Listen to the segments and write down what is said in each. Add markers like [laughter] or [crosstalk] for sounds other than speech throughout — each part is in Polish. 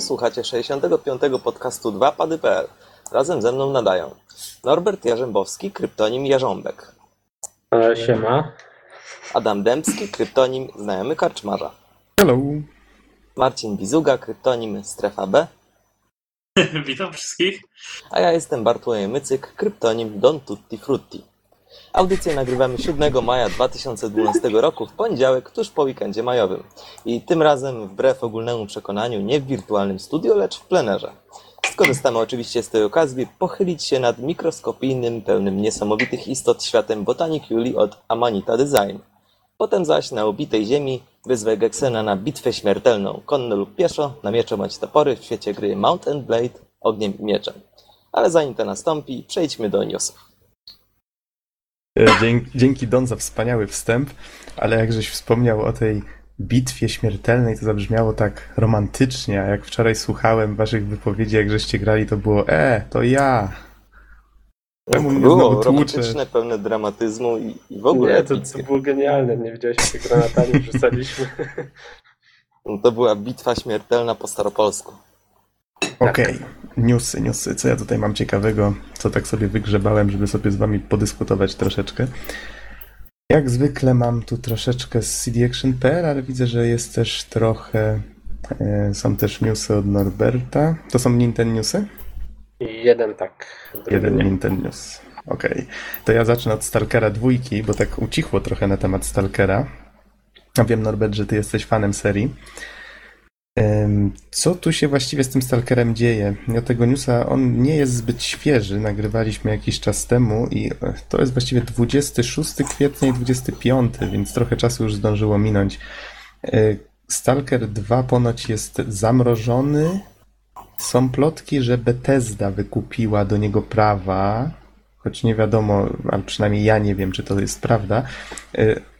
Słuchacie 65. podcastu 2pady.pl. Razem ze mną nadają Norbert Jarzębowski, kryptonim Jarząbek. E, Siema. Adam Dębski, kryptonim Znajomy Karczmarza. Hello. Marcin Bizuga, kryptonim Strefa B. [laughs] Witam wszystkich. A ja jestem Bartłomiej Mycyk, kryptonim Don Tutti Frutti. Audycję nagrywamy 7 maja 2012 roku w poniedziałek, tuż po weekendzie majowym. I tym razem wbrew ogólnemu przekonaniu nie w wirtualnym studio, lecz w plenerze. Skorzystamy oczywiście z tej okazji, pochylić się nad mikroskopijnym, pełnym niesamowitych istot światem Botanik Julii od Amanita Design. Potem zaś na obitej ziemi wyzwę Geksena na bitwę śmiertelną, konno lub pieszo, na miecze bądź topory w świecie gry Mount and Blade, ogniem i mieczem. Ale zanim to nastąpi, przejdźmy do newsów. E, Dzięki, dzięki Don za wspaniały wstęp, ale jak żeś wspomniał o tej bitwie śmiertelnej, to zabrzmiało tak romantycznie, a jak wczoraj słuchałem waszych wypowiedzi, jak żeście grali, to było e, to ja. Czemu mnie Było romantyczne, pełne dramatyzmu i, i w ogóle Nie, to, to było genialne. Nie wiedziałeś, jakie granatami [laughs] wrzucaliśmy. No To była bitwa śmiertelna po staropolsku. Okej, newsy, newsy. Co ja tutaj mam ciekawego, co tak sobie wygrzebałem, żeby sobie z wami podyskutować troszeczkę. Jak zwykle mam tu troszeczkę z CD Action.pl, ale widzę, że jest też trochę... e, Są też newsy od Norberta. To są Nintendo newsy? Jeden tak. Jeden nie. Nintendo News. Okej. To ja zacznę od Stalkera dwójki, bo tak ucichło trochę na temat Stalkera. A wiem, Norbert, że ty jesteś fanem serii. Co tu się właściwie z tym Stalkerem dzieje? Ja tego newsa, on nie jest zbyt świeży, nagrywaliśmy jakiś czas temu i e, to jest właściwie 26 kwietnia i 25, więc trochę czasu już zdążyło minąć. E, Stalker 2 ponoć jest zamrożony. Są plotki, że Bethesda wykupiła do niego prawa, choć nie wiadomo, a przynajmniej ja nie wiem, czy to jest prawda.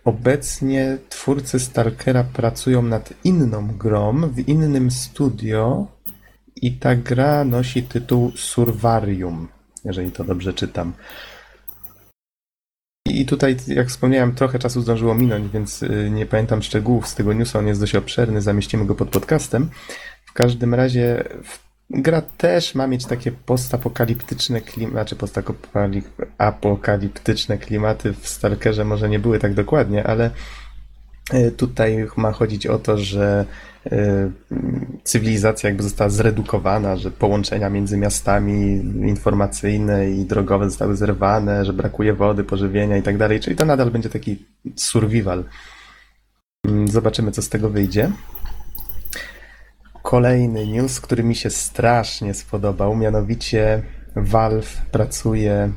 Obecnie twórcy Stalkera pracują nad inną grą w innym studio i ta gra nosi tytuł Survarium, jeżeli to dobrze czytam. I tutaj, jak wspomniałem, trochę czasu zdążyło minąć, więc y, nie pamiętam szczegółów z tego newsa, on jest dość obszerny, zamieścimy go pod podcastem. W każdym razie w- gra też ma mieć takie postapokaliptyczne klimaty, znaczy postapokaliptyczne klimaty w Stalkerze może nie były tak dokładnie, ale y, tutaj ma chodzić o to, że y, cywilizacja jakby została zredukowana, że połączenia między miastami informacyjne i drogowe zostały zerwane, że brakuje wody, pożywienia i tak dalej, czyli to nadal będzie taki survival. Mm, Zobaczymy, co z tego wyjdzie. Kolejny news, który mi się strasznie spodobał, mianowicie Valve pracuje.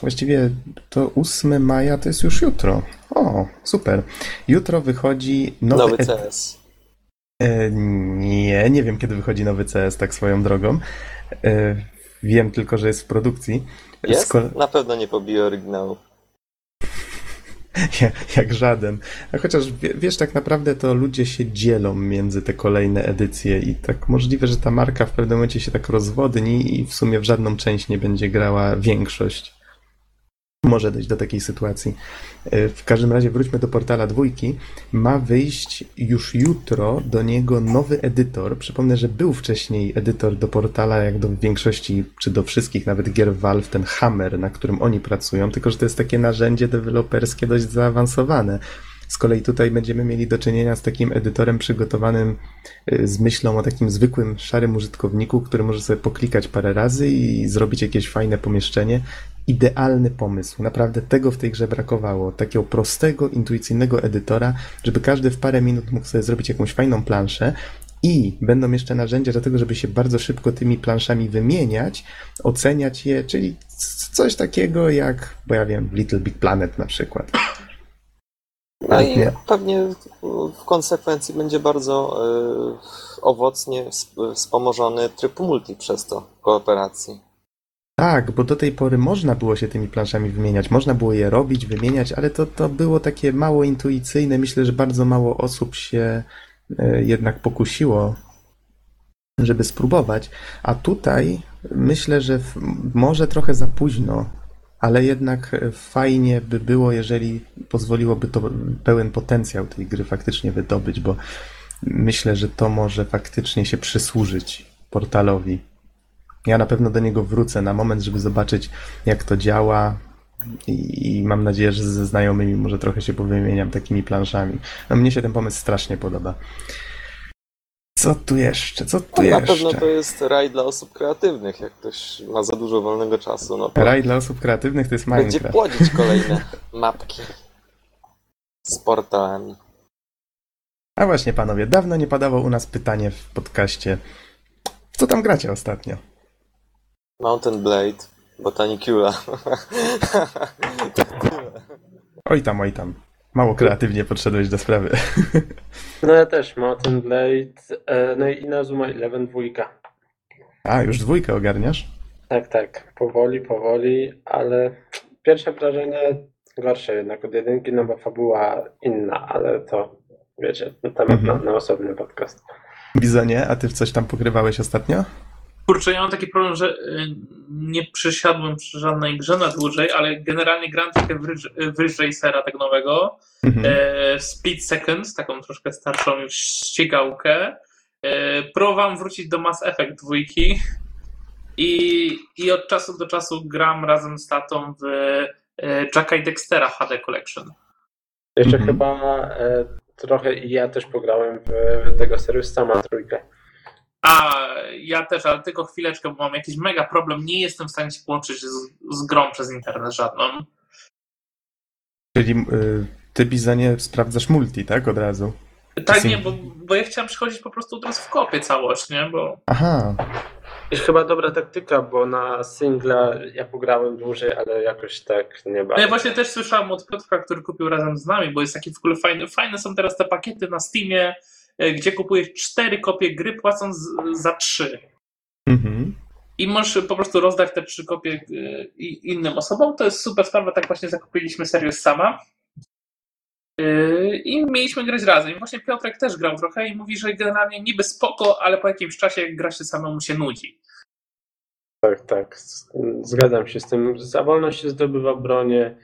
Właściwie to 8 maja to jest już jutro. O, super. Jutro wychodzi nowy, Nowy ed- CS. E, Nie, nie wiem kiedy wychodzi nowy CS, tak swoją drogą. E, Wiem tylko, że jest w produkcji. Jest? Na pewno nie pobije oryginału. [laughs] jak, żaden. A chociaż wie- wiesz, tak naprawdę to ludzie się dzielą między te kolejne edycje i tak możliwe, że ta marka w pewnym momencie się tak rozwodni i w sumie w żadną część nie będzie grała większość. Może dojść do takiej sytuacji. E, W każdym razie wróćmy do portala dwójki. Ma wyjść już jutro do niego nowy edytor. Przypomnę, że był wcześniej edytor do portala, jak do większości, czy do wszystkich nawet gier Valve, ten Hammer, na którym oni pracują, tylko że to jest takie narzędzie deweloperskie dość zaawansowane. Z kolei tutaj będziemy mieli do czynienia z takim edytorem przygotowanym y, z myślą o takim zwykłym szarym użytkowniku, który może sobie poklikać parę razy i zrobić jakieś fajne pomieszczenie. Idealny pomysł. Naprawdę tego w tej grze brakowało. Takiego prostego, intuicyjnego edytora, żeby każdy w parę minut mógł sobie zrobić jakąś fajną planszę. I będą jeszcze narzędzia do tego, żeby się bardzo szybko tymi planszami wymieniać, oceniać je, czyli coś takiego jak, bo ja wiem, Little Big Planet na przykład. No i Nie. pewnie w konsekwencji będzie bardzo y, owocnie sp- wspomożony tryb multi przez to kooperacji. Tak, bo do tej pory można było się tymi planszami wymieniać, można było je robić, wymieniać, ale to, to było takie mało intuicyjne. Myślę, że bardzo mało osób się e, jednak pokusiło, żeby spróbować. A tutaj myślę, że może trochę za późno, ale jednak fajnie by było, jeżeli pozwoliłoby to pełen potencjał tej gry faktycznie wydobyć, bo myślę, że to może faktycznie się przysłużyć portalowi. Ja na pewno do niego wrócę na moment, żeby zobaczyć, jak to działa. I, I mam nadzieję, że ze znajomymi może trochę się powymieniam takimi planszami. No mnie się ten pomysł strasznie podoba. Co tu jeszcze? Co tu Na jeszcze? pewno to jest raj dla osób kreatywnych, jak ktoś ma za dużo wolnego czasu. No, to Raj dla osób kreatywnych to jest będzie Minecraft. płodzić [laughs] kolejne mapki z portalami. A właśnie, panowie, dawno nie padało u nas pytanie w podcaście. Co tam gracie ostatnio? Mountain Blade, Botanicula. [laughs] Oj tam, oj tam. Mało kreatywnie podszedłeś do sprawy. [laughs] No ja też, Mountain Blade, e, no i Inazuma Eleven dwójka. A, już dwójkę ogarniasz? Tak, tak, powoli, powoli, ale pierwsze wrażenie gorsze jednak od jedynki, no bo fabuła inna, ale to, wiecie, temat Mhm. na, na osobny podcast. Bizonie, a ty w coś tam pokrywałeś ostatnio? Kurczę, ja mam taki problem, że y, nie przysiadłem przy żadnej grze na dłużej, ale generalnie gram trochę w Ridge, w Ridge Racera tak nowego. Mhm. E, Split Second, taką troszkę starszą już ścigałkę. E, próbowałem wrócić do Mass Effect dwójki i, i od czasu do czasu gram razem z tatą w e, Jacka i Dextera HD Collection. Jeszcze Mhm. chyba e, trochę i ja też pograłem w tego Serious Sama trójkę. A ja też, ale tylko chwileczkę, bo mam jakiś mega problem. Nie jestem w stanie się połączyć z, z grą przez internet żadną. Czyli y, ty, Bizonie, sprawdzasz multi, tak? Od razu. Tak, nie, bo, bo ja chciałem przychodzić po prostu teraz w kopie całość, nie? Bo Aha, I chyba dobra taktyka, bo na singla ja pograłem dłużej, ale jakoś tak nie no bardzo. ja właśnie też słyszałem od Piotrka, który kupił razem z nami, bo jest taki w ogóle fajny, fajne są teraz te pakiety na Steamie, gdzie kupujesz cztery kopie gry płacąc za trzy. mhm. I możesz po prostu rozdać te trzy kopie e, innym osobom. To jest super sprawa, tak właśnie zakupiliśmy Serious Sama. E, I mieliśmy grać razem. I właśnie Piotrek też grał trochę i mówi, że generalnie niby spoko, ale po jakimś czasie jak gra się samemu się nudzi. Tak, tak. Zgadzam się z tym. Za wolność się zdobywa bronię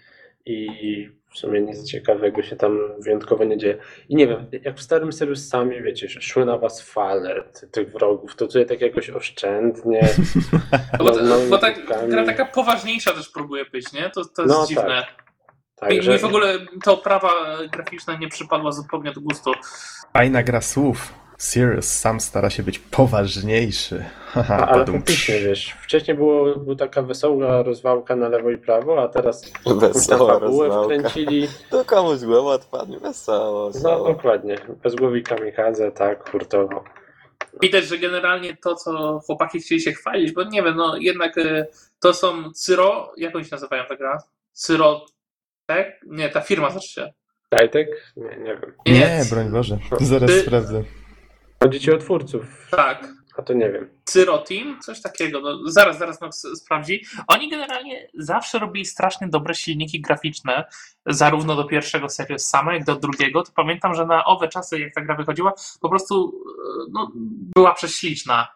i w sumie nic ciekawego się tam wyjątkowo nie dzieje. I nie wiem, jak w starym Serious sami, wiecie, że szły na was fale ty- tych wrogów, to tutaj tak jakoś oszczędnie. [laughs] Bo, No, bo tak, gra taka poważniejsza też próbuje być, nie? To, to jest No, dziwne. tak. Mi, Także mi w ogóle ta oprawa graficzna nie przypadła zupełnie do gustu. Fajna gra słów. Serious sam stara się być poważniejszy. [laughs] Haha, No, ale faktycznie, wiesz, wcześniej było, była taka wesoła rozwałka na lewo i prawo, a teraz Wesoła fabułę rozwałka. wkręcili. [laughs] To komuś głowa odpadnie. Wesoło. No dokładnie, bez głowy kamikadze, tak, hurtowo. Widać, że generalnie to, co chłopaki chcieli się chwalić, bo nie wiem, no jednak e, to są Cyro, jak oni się nazywają ta gra? Cyro, tak? Nie, ta firma znaczy się. Dajtek? Nie, nie wiem. Nie, broń Boże. [laughs] Zaraz Ty- sprawdzę. Chodzi ci o twórców, Tak, a to nie wiem. Cyro Team, coś takiego, no, zaraz, zaraz nam sprawdzi. Oni generalnie zawsze robili strasznie dobre silniki graficzne, zarówno do pierwszego Serious Sama, jak do drugiego. To pamiętam, że na owe czasy, jak ta gra wychodziła, po prostu e, no, była prześliczna.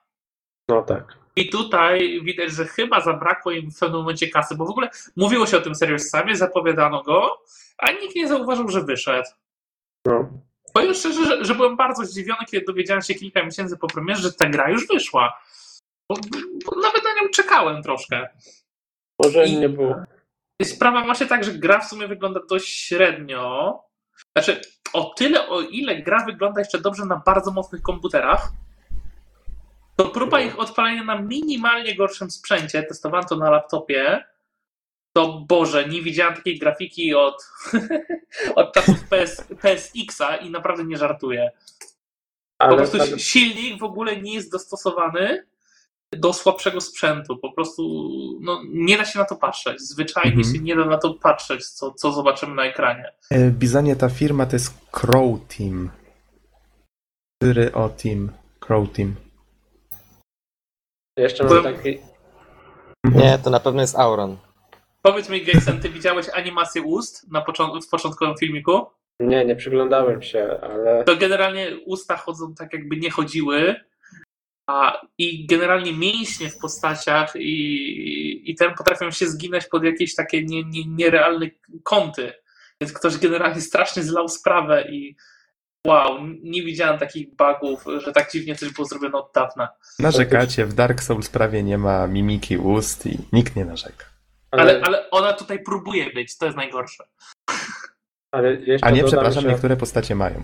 No tak. I tutaj widać, że chyba zabrakło im w pewnym momencie kasy, bo w ogóle mówiło się o tym Serious Samie, zapowiadano go, a nikt nie zauważył, że wyszedł. No. Powiem szczerze, że, że byłem bardzo zdziwiony, kiedy dowiedziałem się kilka miesięcy po premierze, że ta gra już wyszła. Bo, bo nawet na nią czekałem troszkę. Może I- nie było. I sprawa ma się tak, że gra w sumie wygląda dość średnio. Znaczy, o tyle, o ile gra wygląda jeszcze dobrze na bardzo mocnych komputerach, to próba ich odpalenia na minimalnie gorszym sprzęcie, testowałem to na laptopie, to Boże, nie widziałem takiej grafiki od, [laughs] od czasów PS, PSX-a i naprawdę nie żartuję. Po Ale, prostu ale silnik w ogóle nie jest dostosowany do słabszego sprzętu. Po prostu no, nie da się na to patrzeć. Zwyczajnie Mhm. się nie da na to patrzeć, co, co zobaczymy na ekranie. E, Bizonie, ta firma to jest Crow Team. 4O Team. Crow Team. jeszcze mam Byłem- taki... Nie, to na pewno jest Auron. Powiedz mi, Geksen, ty widziałeś animację ust na począ- w początkowym filmiku? Nie, nie przyglądałem się, ale... To generalnie usta chodzą tak, jakby nie chodziły. A, I generalnie mięśnie w postaciach i, i ten potrafią się zginać pod jakieś takie nie, nie, nierealne kąty. Więc ktoś generalnie strasznie zlał sprawę i wow, nie widziałem takich bugów, że tak dziwnie coś było zrobione od dawna. Narzekacie, w Dark Souls prawie nie ma mimiki ust i nikt nie narzeka. Ale, ale ona tutaj próbuje być, to jest najgorsze. ale jeszcze A nie, dodam, przepraszam, że... niektóre postacie mają.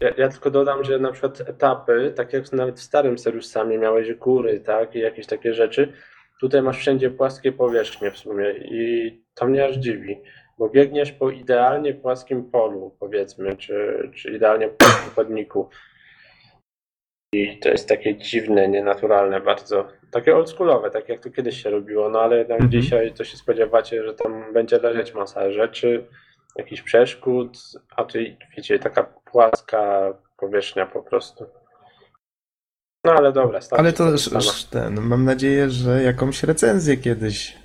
Ja, ja tylko dodam, że na przykład etapy, tak jak nawet w starym Seriusami miałeś góry, tak, i jakieś takie rzeczy, tutaj masz wszędzie płaskie powierzchnie w sumie i to mnie aż dziwi, bo biegniesz po idealnie płaskim polu, powiedzmy, czy, czy idealnie płaskim [clears throat] chodniku. I to jest takie dziwne, nienaturalne bardzo. Takie oldschoolowe, tak jak to kiedyś się robiło, no ale jednak Mhm. dzisiaj to się spodziewacie, że tam będzie leżeć masa rzeczy, jakichś przeszkód, a tu wiecie, taka płaska powierzchnia po prostu. No ale dobra, Ale to już, ten, mam nadzieję, że jakąś recenzję kiedyś.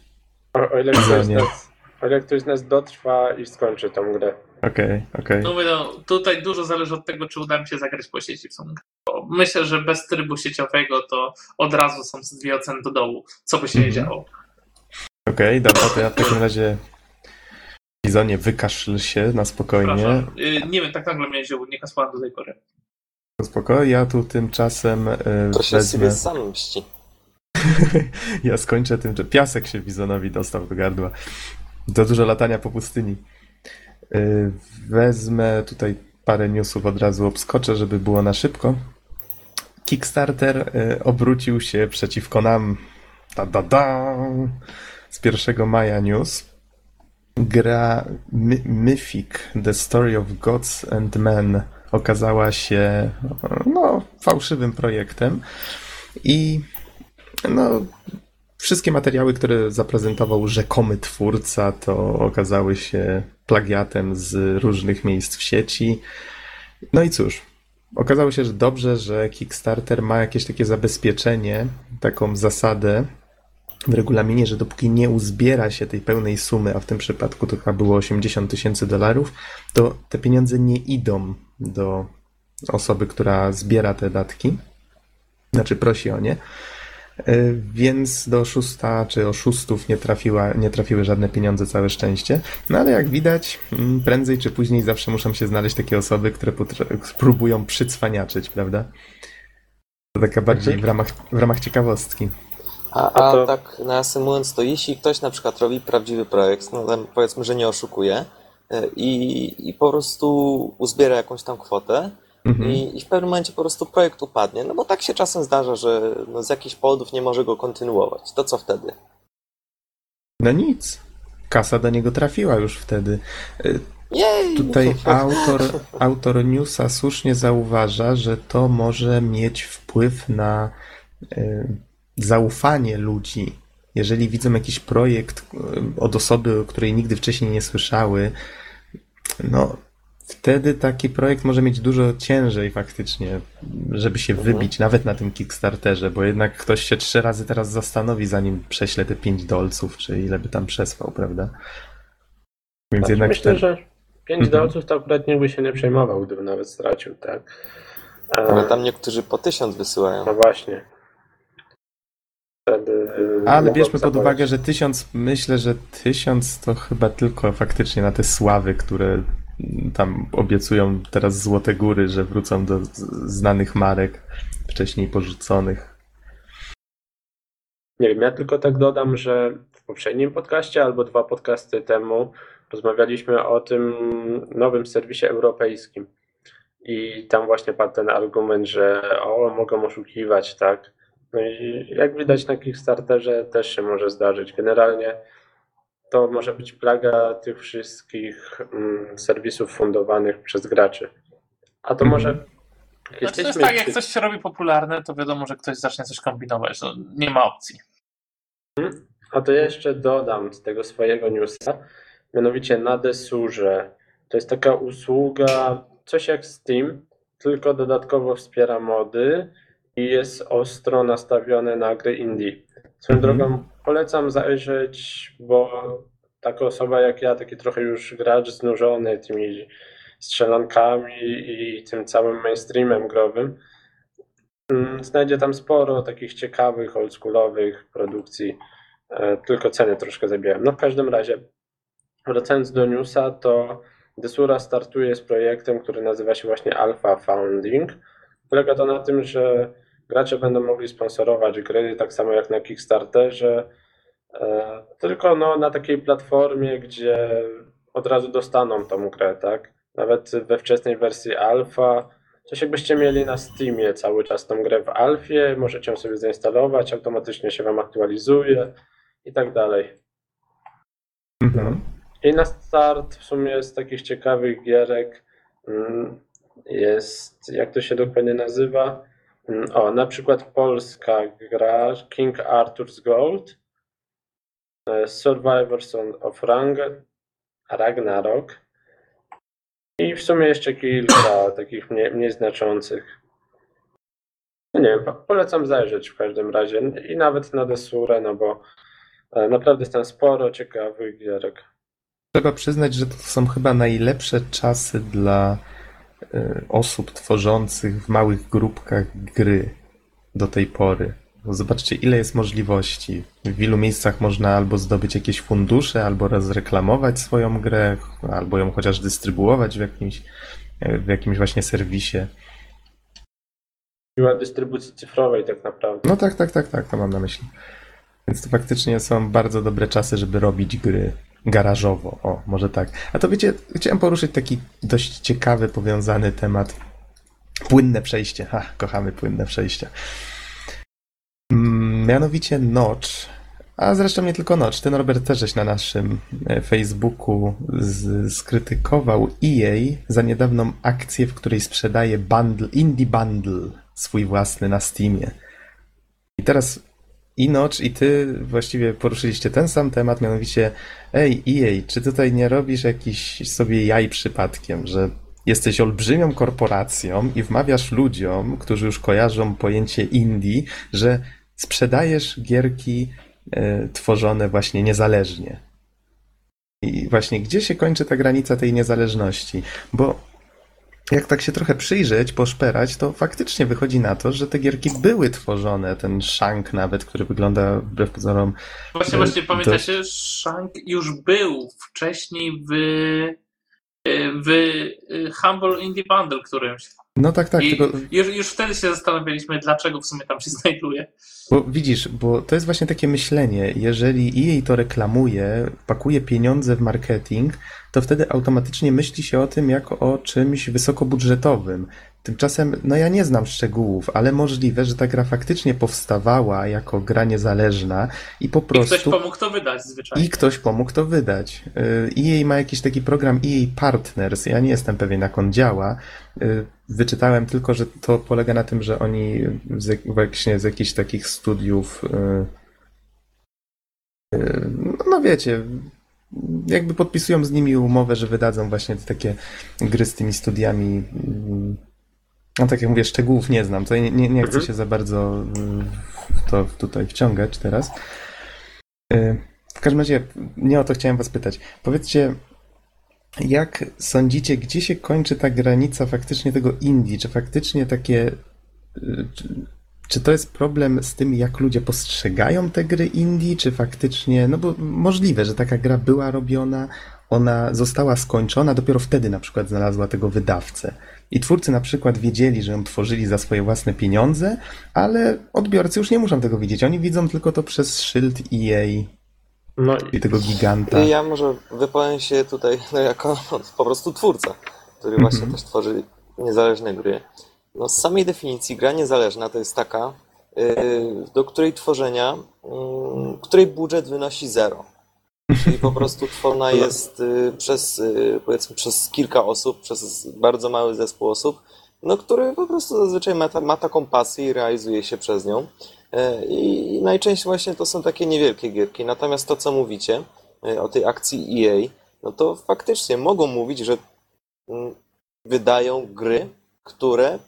O, o, ile ktoś z nas, o ile ktoś z nas dotrwa i skończy tą grę. Okej, okej. No mówię, no, tutaj dużo zależy od tego, czy uda mi się zagrać po sieci w tą grę. Bo myślę, że bez trybu sieciowego to od razu są dwie oceny do dołu, co by się nie Mhm. działo. Okej, dobra, to ja w takim razie Bizonie, wykaszl się na spokojnie. Y, Nie wiem, tak nagle mnie wziął, nie kasłałem do tej pory. Spokojnie, ja tu tymczasem y, To się wezmę... sobie sam mści. [laughs] Ja skończę tym, że piasek się Bizonowi dostał do gardła. Za dużo latania po pustyni. Y, Wezmę tutaj parę newsów od razu obskoczę, żeby było na szybko. Kickstarter y, obrócił się przeciwko nam. Da, da, da. Z 1 maja news. Gra My- Mythic, The Story of Gods and Men okazała się no, fałszywym projektem i no, wszystkie materiały, które zaprezentował rzekomy twórca, to okazały się plagiatem z różnych miejsc w sieci. No i cóż, okazało się, że dobrze, że Kickstarter ma jakieś takie zabezpieczenie, taką zasadę w regulaminie, że dopóki nie uzbiera się tej pełnej sumy, a w tym przypadku to chyba było 80 tysięcy dolarów, to te pieniądze nie idą do osoby, która zbiera te datki, znaczy prosi o nie. Y, Więc do oszusta czy oszustów nie, trafiła, nie trafiły żadne pieniądze, całe szczęście. No ale jak widać, mm, prędzej czy później zawsze muszą się znaleźć takie osoby, które próbują przycwaniaczyć, prawda? To taka bardziej w ramach, w ramach ciekawostki. A, A a to- tak nawiasem mówiąc, to jeśli ktoś na przykład robi prawdziwy projekt, no powiedzmy, że nie oszukuje e, i, i po prostu uzbiera jakąś tam kwotę Mhm. i, i w pewnym momencie po prostu projekt upadnie, no bo tak się czasem zdarza, że no, z jakichś powodów nie może go kontynuować. To co wtedy? No nic. Kasa do niego trafiła już wtedy. Y, Jej! Tutaj autor, [laughs] autor newsa słusznie zauważa, że to może mieć wpływ na y, zaufanie ludzi. Jeżeli widzą jakiś projekt y, od osoby, o której nigdy wcześniej nie słyszały, no wtedy taki projekt może mieć dużo ciężej faktycznie, żeby się Mhm. wybić nawet na tym Kickstarterze, bo jednak ktoś się trzy razy teraz zastanowi, zanim prześle te 5 dolców, czy ile by tam przesłał, prawda? Więc Znaczy, jednak myślę, te- że 5 Mhm. dolców to akurat nikt by się nie przejmował, gdyby nawet stracił, tak? Ale tam niektórzy po tysiąc wysyłają. No właśnie. Wtedy, e, Ale bierzmy pod uwagę, że tysiąc, myślę, że tysiąc to chyba tylko faktycznie na te sławy, które tam obiecują teraz Złote Góry, że wrócą do znanych marek wcześniej porzuconych. Nie wiem, ja tylko tak dodam, że w poprzednim podcaście albo dwa podcasty temu rozmawialiśmy o tym nowym serwisie europejskim. I tam właśnie padł ten argument, że o, mogą oszukiwać, tak. No i jak widać na Kickstarterze też się może zdarzyć. Generalnie to może być plaga tych wszystkich mm, serwisów fundowanych przez graczy. A to Mhm. może jakieś Znaczy, to jest tak, jak coś się robi popularne, to wiadomo, że ktoś zacznie coś kombinować. No, nie ma opcji. A to ja jeszcze dodam z tego swojego newsa, mianowicie na Desurze. To jest taka usługa, coś jak Steam, tylko dodatkowo wspiera mody i jest ostro nastawione na gry indie. Swoją Mhm. drogą polecam zajrzeć, bo taka osoba jak ja, taki trochę już gracz znużony tymi strzelankami i tym całym mainstreamem growym, mm, znajdzie tam sporo takich ciekawych, oldschoolowych produkcji. E, tylko ceny troszkę zabijają. No w każdym razie, wracając do newsa, to Desura startuje z projektem, który nazywa się właśnie Alpha Founding. Polega to na tym, że gracze będą mogli sponsorować gry, tak samo jak na Kickstarterze, e, tylko no, na takiej platformie, gdzie od razu dostaną tą grę, tak? Nawet we wczesnej wersji alfa, coś jakbyście mieli na Steamie cały czas tą grę w alfie, możecie ją sobie zainstalować, automatycznie się wam aktualizuje i tak dalej. Mhm. I na start w sumie z takich ciekawych gierek mm, jest, jak to się dokładnie nazywa? Mm, O, na przykład polska gra King Arthur's Gold, e, Survivors of Rang, Ragnarok i w sumie jeszcze kilka takich mniej, znaczących. No nie wiem, po- polecam zajrzeć w każdym razie i nawet na Desurę, no bo e, naprawdę jest tam sporo ciekawych gierek. Trzeba przyznać, że to są chyba najlepsze czasy dla osób tworzących w małych grupkach gry do tej pory. Zobaczcie, ile jest możliwości. W ilu miejscach można albo zdobyć jakieś fundusze, albo rozreklamować swoją grę, albo ją chociaż dystrybuować w jakimś, e, w jakimś właśnie serwisie. Siła dystrybucji cyfrowej tak naprawdę. No tak, tak, tak, tak, to mam na myśli. Więc to faktycznie są bardzo dobre czasy, żeby robić gry garażowo. O, może tak. A to wiecie, chciałem poruszyć taki dość ciekawy, powiązany temat. Płynne przejście. Ha, kochamy płynne przejścia. Mm, Mianowicie Notch, a zresztą nie tylko Notch, ty Norbert też na naszym e, Facebooku z, skrytykował EA za niedawną akcję, w której sprzedaje bundle, indie bundle swój własny na Steamie. I teraz i Notch i ty właściwie poruszyliście ten sam temat, mianowicie ej EA, czy tutaj nie robisz jakiś sobie jaj przypadkiem, że jesteś olbrzymią korporacją i wmawiasz ludziom, którzy już kojarzą pojęcie indie, że sprzedajesz gierki e, tworzone właśnie niezależnie. I właśnie gdzie się kończy ta granica tej niezależności? Bo jak tak się trochę przyjrzeć, poszperać, to faktycznie wychodzi na to, że te gierki były tworzone. Ten Shank nawet, który wygląda wbrew pozorom. Właśnie, To- właśnie to- pamiętacie, Shank już był wcześniej w, w Humble Indie Bundle którymś. No tak, tak, I tylko już, już wtedy się zastanawialiśmy, dlaczego w sumie tam się [laughs] znajduje. Bo widzisz, bo to jest właśnie takie myślenie, jeżeli EA to reklamuje, pakuje pieniądze w marketing, to wtedy automatycznie myśli się o tym jako o czymś wysokobudżetowym. Tymczasem, no ja nie znam szczegółów, ale możliwe, że ta gra faktycznie powstawała jako gra niezależna i po I ktoś prostu pomógł to wydać zwyczajnie. i ktoś pomógł to wydać. Y, EA ma jakiś taki program EA Partners, ja nie jestem pewien jak on działa. Y, Wyczytałem tylko, że to polega na tym, że oni z, właśnie z jakichś takich studiów, y, y, no wiecie, jakby podpisują z nimi umowę, że wydadzą właśnie te takie gry z tymi studiami. No tak jak mówię, szczegółów nie znam, to nie, nie, nie chcę Mhm. się za bardzo y, w to tutaj wciągać teraz. Y, W każdym razie nie o to chciałem was pytać. Powiedzcie, jak sądzicie, gdzie się kończy ta granica faktycznie tego indie? Czy faktycznie takie. y, Czy, czy to jest problem z tym, jak ludzie postrzegają te gry indie? Czy faktycznie. No bo możliwe, że taka gra była robiona, ona została skończona, dopiero wtedy na przykład znalazła tego wydawcę. I twórcy na przykład wiedzieli, że ją tworzyli za swoje własne pieniądze, ale odbiorcy już nie muszą tego widzieć. Oni widzą tylko to przez szyld EA No i tego giganta. Ja może wypowiem się tutaj no, jako no, po prostu twórca, który Mhm. właśnie też tworzy niezależne gry. No, z samej definicji gra niezależna to jest taka, yy, do której tworzenia, yy, której budżet wynosi zero. Czyli po prostu tworzona jest yy, przez, yy, powiedzmy, przez kilka osób, przez bardzo mały zespół osób, no, który po prostu zazwyczaj ma, ta, ma taką pasję i realizuje się przez nią. E, I najczęściej właśnie to są takie niewielkie gierki. Natomiast to, co mówicie e, o tej akcji EA, no to faktycznie mogą mówić, że mm, wydają gry, które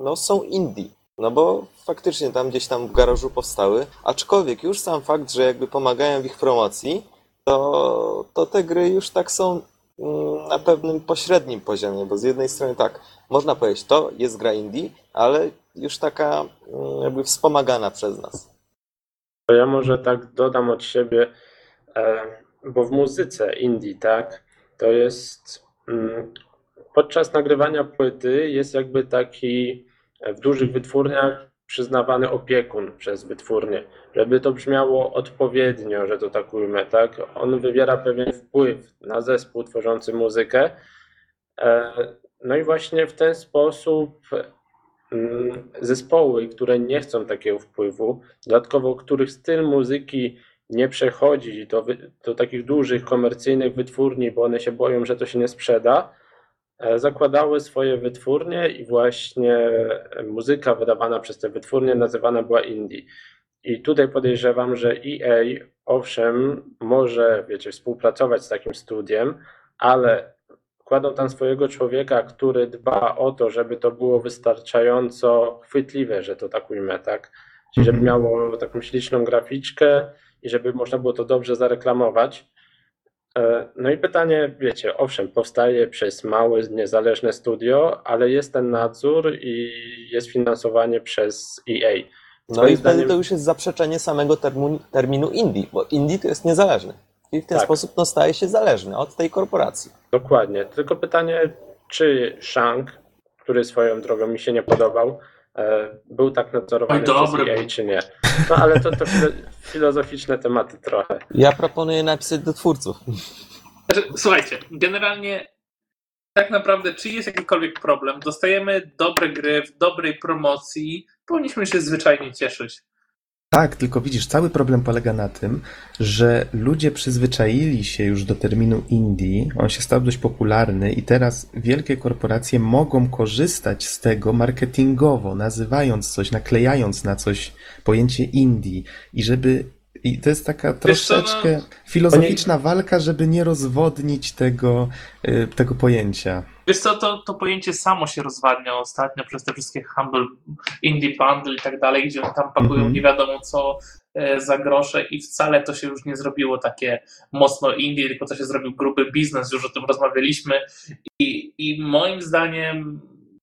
no, są indie. No bo faktycznie tam gdzieś tam w garażu powstały, aczkolwiek już sam fakt, że jakby pomagają w ich promocji, to, to te gry już tak są mm, na pewnym pośrednim poziomie, bo z jednej strony tak, można powiedzieć, to jest gra indie, ale już taka mm, jakby wspomagana przez nas. to ja może tak dodam od siebie, bo w muzyce indie, tak, to jest mm, podczas nagrywania płyty jest jakby taki w dużych wytwórniach przyznawany opiekun przez wytwórnię, żeby to brzmiało odpowiednio, że to tak ujmę, tak? On wywiera pewien wpływ na zespół tworzący muzykę. E, No i właśnie w ten sposób mm, zespoły, które nie chcą takiego wpływu, dodatkowo których styl muzyki nie przechodzi do, do takich dużych komercyjnych wytwórni, bo one się boją, że to się nie sprzeda, zakładały swoje wytwórnie i właśnie muzyka wydawana przez te wytwórnie nazywana była indie. I tutaj podejrzewam, że EA owszem może, wiecie, współpracować z takim studiem, ale kładą tam swojego człowieka, który dba o to, żeby to było wystarczająco chwytliwe, że to tak ujmę, tak? Czyli żeby Mhm. miało taką śliczną graficzkę i żeby można było to dobrze zareklamować. E, No i pytanie, wiecie, owszem, powstaje przez małe, niezależne studio, ale jest ten nadzór i jest finansowanie przez EA. No i wtedy zdaniem- to już jest zaprzeczenie samego termu, terminu indie, bo indie to jest niezależny. I w ten Tak. sposób no, staje się zależny od tej korporacji. Dokładnie. Tylko pytanie, czy Shank, który swoją drogą mi się nie podobał, był tak nadzorowany Oj, przez dobry EA, czy nie? No ale to, to filo- filozoficzne tematy trochę. Ja proponuję napisać do twórców. Znaczy, słuchajcie, generalnie tak naprawdę, czy jest jakikolwiek problem, dostajemy dobre gry w dobrej promocji, powinniśmy się zwyczajnie cieszyć. Tak, tylko widzisz, cały problem polega na tym, że ludzie przyzwyczaili się już do terminu indie, on się stał dość popularny i teraz wielkie korporacje mogą korzystać z tego marketingowo, nazywając coś, naklejając na coś pojęcie indie. I żeby i to jest taka Wiesz co, no- troszeczkę filozoficzna walka, żeby nie rozwodnić tego, y, tego pojęcia. Wiesz co, to, to pojęcie samo się rozwadnia ostatnio przez te wszystkie handel, indie bundle i tak dalej, gdzie tam pakują Mhm. nie wiadomo co e, za grosze i wcale to się już nie zrobiło takie mocno indie, tylko to się zrobił gruby biznes, już o tym rozmawialiśmy i, i moim zdaniem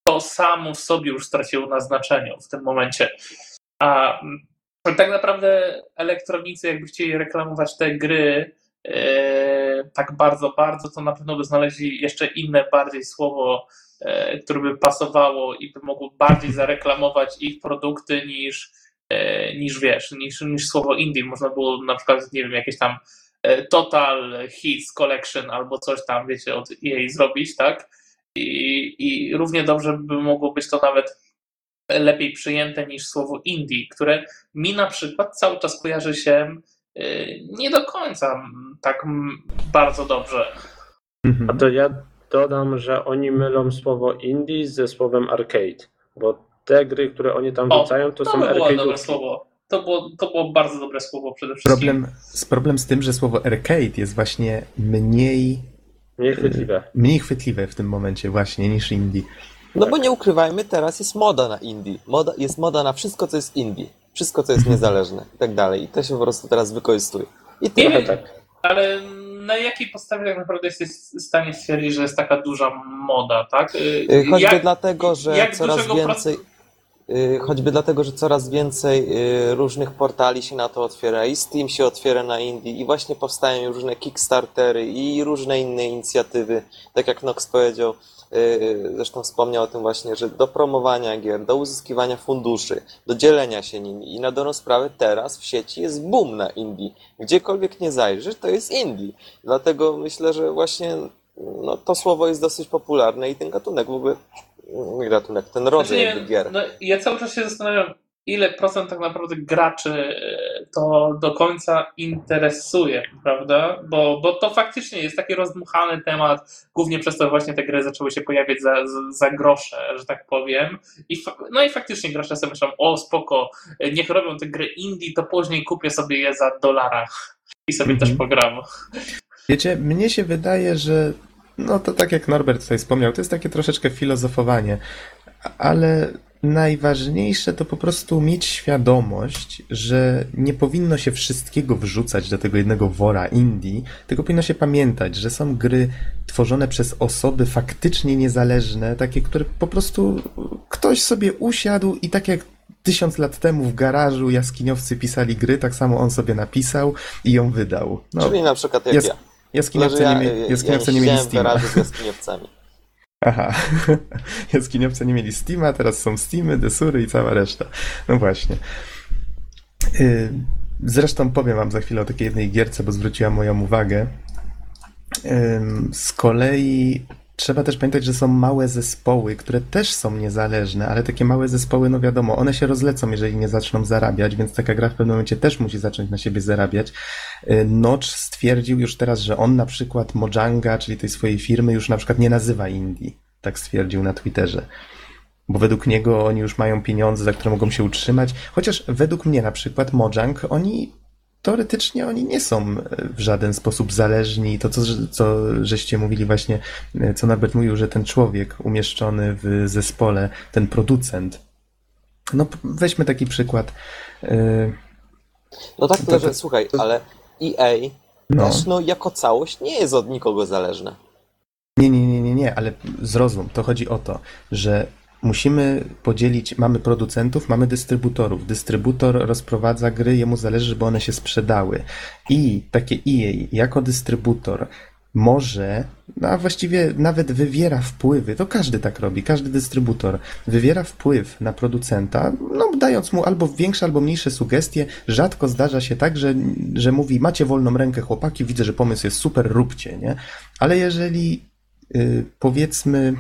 to samo w sobie już straciło na znaczeniu w tym momencie. A mm, tak naprawdę elektronicy jakby chcieli reklamować te gry e, tak bardzo, bardzo, to na pewno by znaleźli jeszcze inne bardziej słowo, e, które by pasowało i by mogło bardziej zareklamować ich produkty niż, e, niż wiesz, niż, niż słowo indie. Można było na przykład, nie wiem, jakieś tam e, Total Hits Collection albo coś tam, wiecie, od EA zrobić, tak? I, I równie dobrze by mogło być to nawet lepiej przyjęte niż słowo indie, które mi na przykład cały czas kojarzy się y, nie do końca tak bardzo dobrze. Mhm. A to ja dodam, że oni mylą słowo indie ze słowem arcade, bo te gry, które oni tam O, wrzucają, to, To są by słowo. To było, to było bardzo dobre słowo przede wszystkim. Problem, z problem z tym, że słowo arcade jest właśnie mniej, Mniej chwytliwe. mniej chwytliwe w tym momencie właśnie niż indie. No bo nie ukrywajmy, teraz jest moda na indie. Moda, jest moda na wszystko, co jest indie. Wszystko, co jest niezależne i tak dalej. I to się po prostu teraz wykorzystuje. I Nie. Trochę wiem, tak. ale na jakiej podstawie tak naprawdę jesteś w stanie stwierdzić, że jest taka duża moda, tak? Y, Y, Choćby jak- dlatego, że coraz więcej. y, Choćby dlatego, że coraz więcej różnych portali się na to otwiera i Steam się otwiera na Indie i właśnie powstają różne Kickstartery i różne inne inicjatywy, tak jak Nox powiedział, zresztą wspomniał o tym właśnie, że do promowania gier, do uzyskiwania funduszy, do dzielenia się nimi i na dobrą sprawę teraz w sieci jest boom na Indie. Gdziekolwiek nie zajrzysz, to jest Indie. Dlatego myślę, że właśnie no, to słowo jest dosyć popularne i ten gatunek w ogóle, nie gatunek, ten rodzaj Znaczy, jakby gier. no, ja cały czas się zastanawiam, ile procent tak naprawdę graczy e, to do końca interesuje, prawda? Bo, bo to faktycznie jest taki rozdmuchany temat, głównie przez to właśnie te gry zaczęły się pojawiać za, za, grosze, że tak powiem. I no i faktycznie gracze sobie myślą, o spoko, niech robią te gry indie, to później kupię sobie je za dolarach i sobie Mhm. też pogram. Wiecie, mnie się wydaje, że no to tak jak Norbert tutaj wspomniał, to jest takie troszeczkę filozofowanie, ale najważniejsze to po prostu mieć świadomość, że nie powinno się wszystkiego wrzucać do tego jednego wora indie, tylko powinno się pamiętać, że są gry tworzone przez osoby faktycznie niezależne, takie, które po prostu ktoś sobie usiadł i tak jak tysiąc lat temu w garażu jaskiniowcy pisali gry, tak samo on sobie napisał i ją wydał. No, Czyli na przykład jak jest- ja. Jaskiniowcy nie, ja, ja, jaskiniowcy ja nie mieli garażu z [laughs] jaskiniowcami. Aha. [laughs] Jaskiniowcy nie mieli Steama, teraz są Steamy, Desury i cała reszta. No właśnie. Y, Zresztą powiem wam za chwilę o takiej jednej gierce, bo zwróciła moją uwagę. Z kolei trzeba też pamiętać, że są małe zespoły, które też są niezależne, ale takie małe zespoły, no wiadomo, one się rozlecą, jeżeli nie zaczną zarabiać, więc taka gra w pewnym momencie też musi zacząć na siebie zarabiać. Y, Notch stwierdził już teraz, że on na przykład Mojanga, czyli tej swojej firmy, już na przykład nie nazywa Indie. Tak stwierdził na Twitterze. Bo według niego oni już mają pieniądze, za które mogą się utrzymać. Chociaż według mnie na przykład Mojang, oni teoretycznie oni nie są e, w żaden sposób zależni. To, co, co żeście mówili właśnie, e, co Norbert mówił, że ten człowiek umieszczony w zespole, ten producent. No weźmy taki przykład. e, No tak, To- to- że słuchaj, ale EA No. też no, jako całość nie jest od nikogo zależne. Nie, nie, nie, nie, nie, ale zrozum, to chodzi o to, że musimy podzielić, mamy producentów, mamy dystrybutorów. Dystrybutor rozprowadza gry, jemu zależy, żeby one się sprzedały. I takie EA jako dystrybutor może, no a właściwie nawet wywiera wpływy, to każdy tak robi, każdy dystrybutor wywiera wpływ na producenta, no dając mu albo większe, albo mniejsze sugestie. Rzadko zdarza się tak, że, że mówi, macie wolną rękę chłopaki, widzę, że pomysł jest super, róbcie, nie? Ale jeżeli y, powiedzmy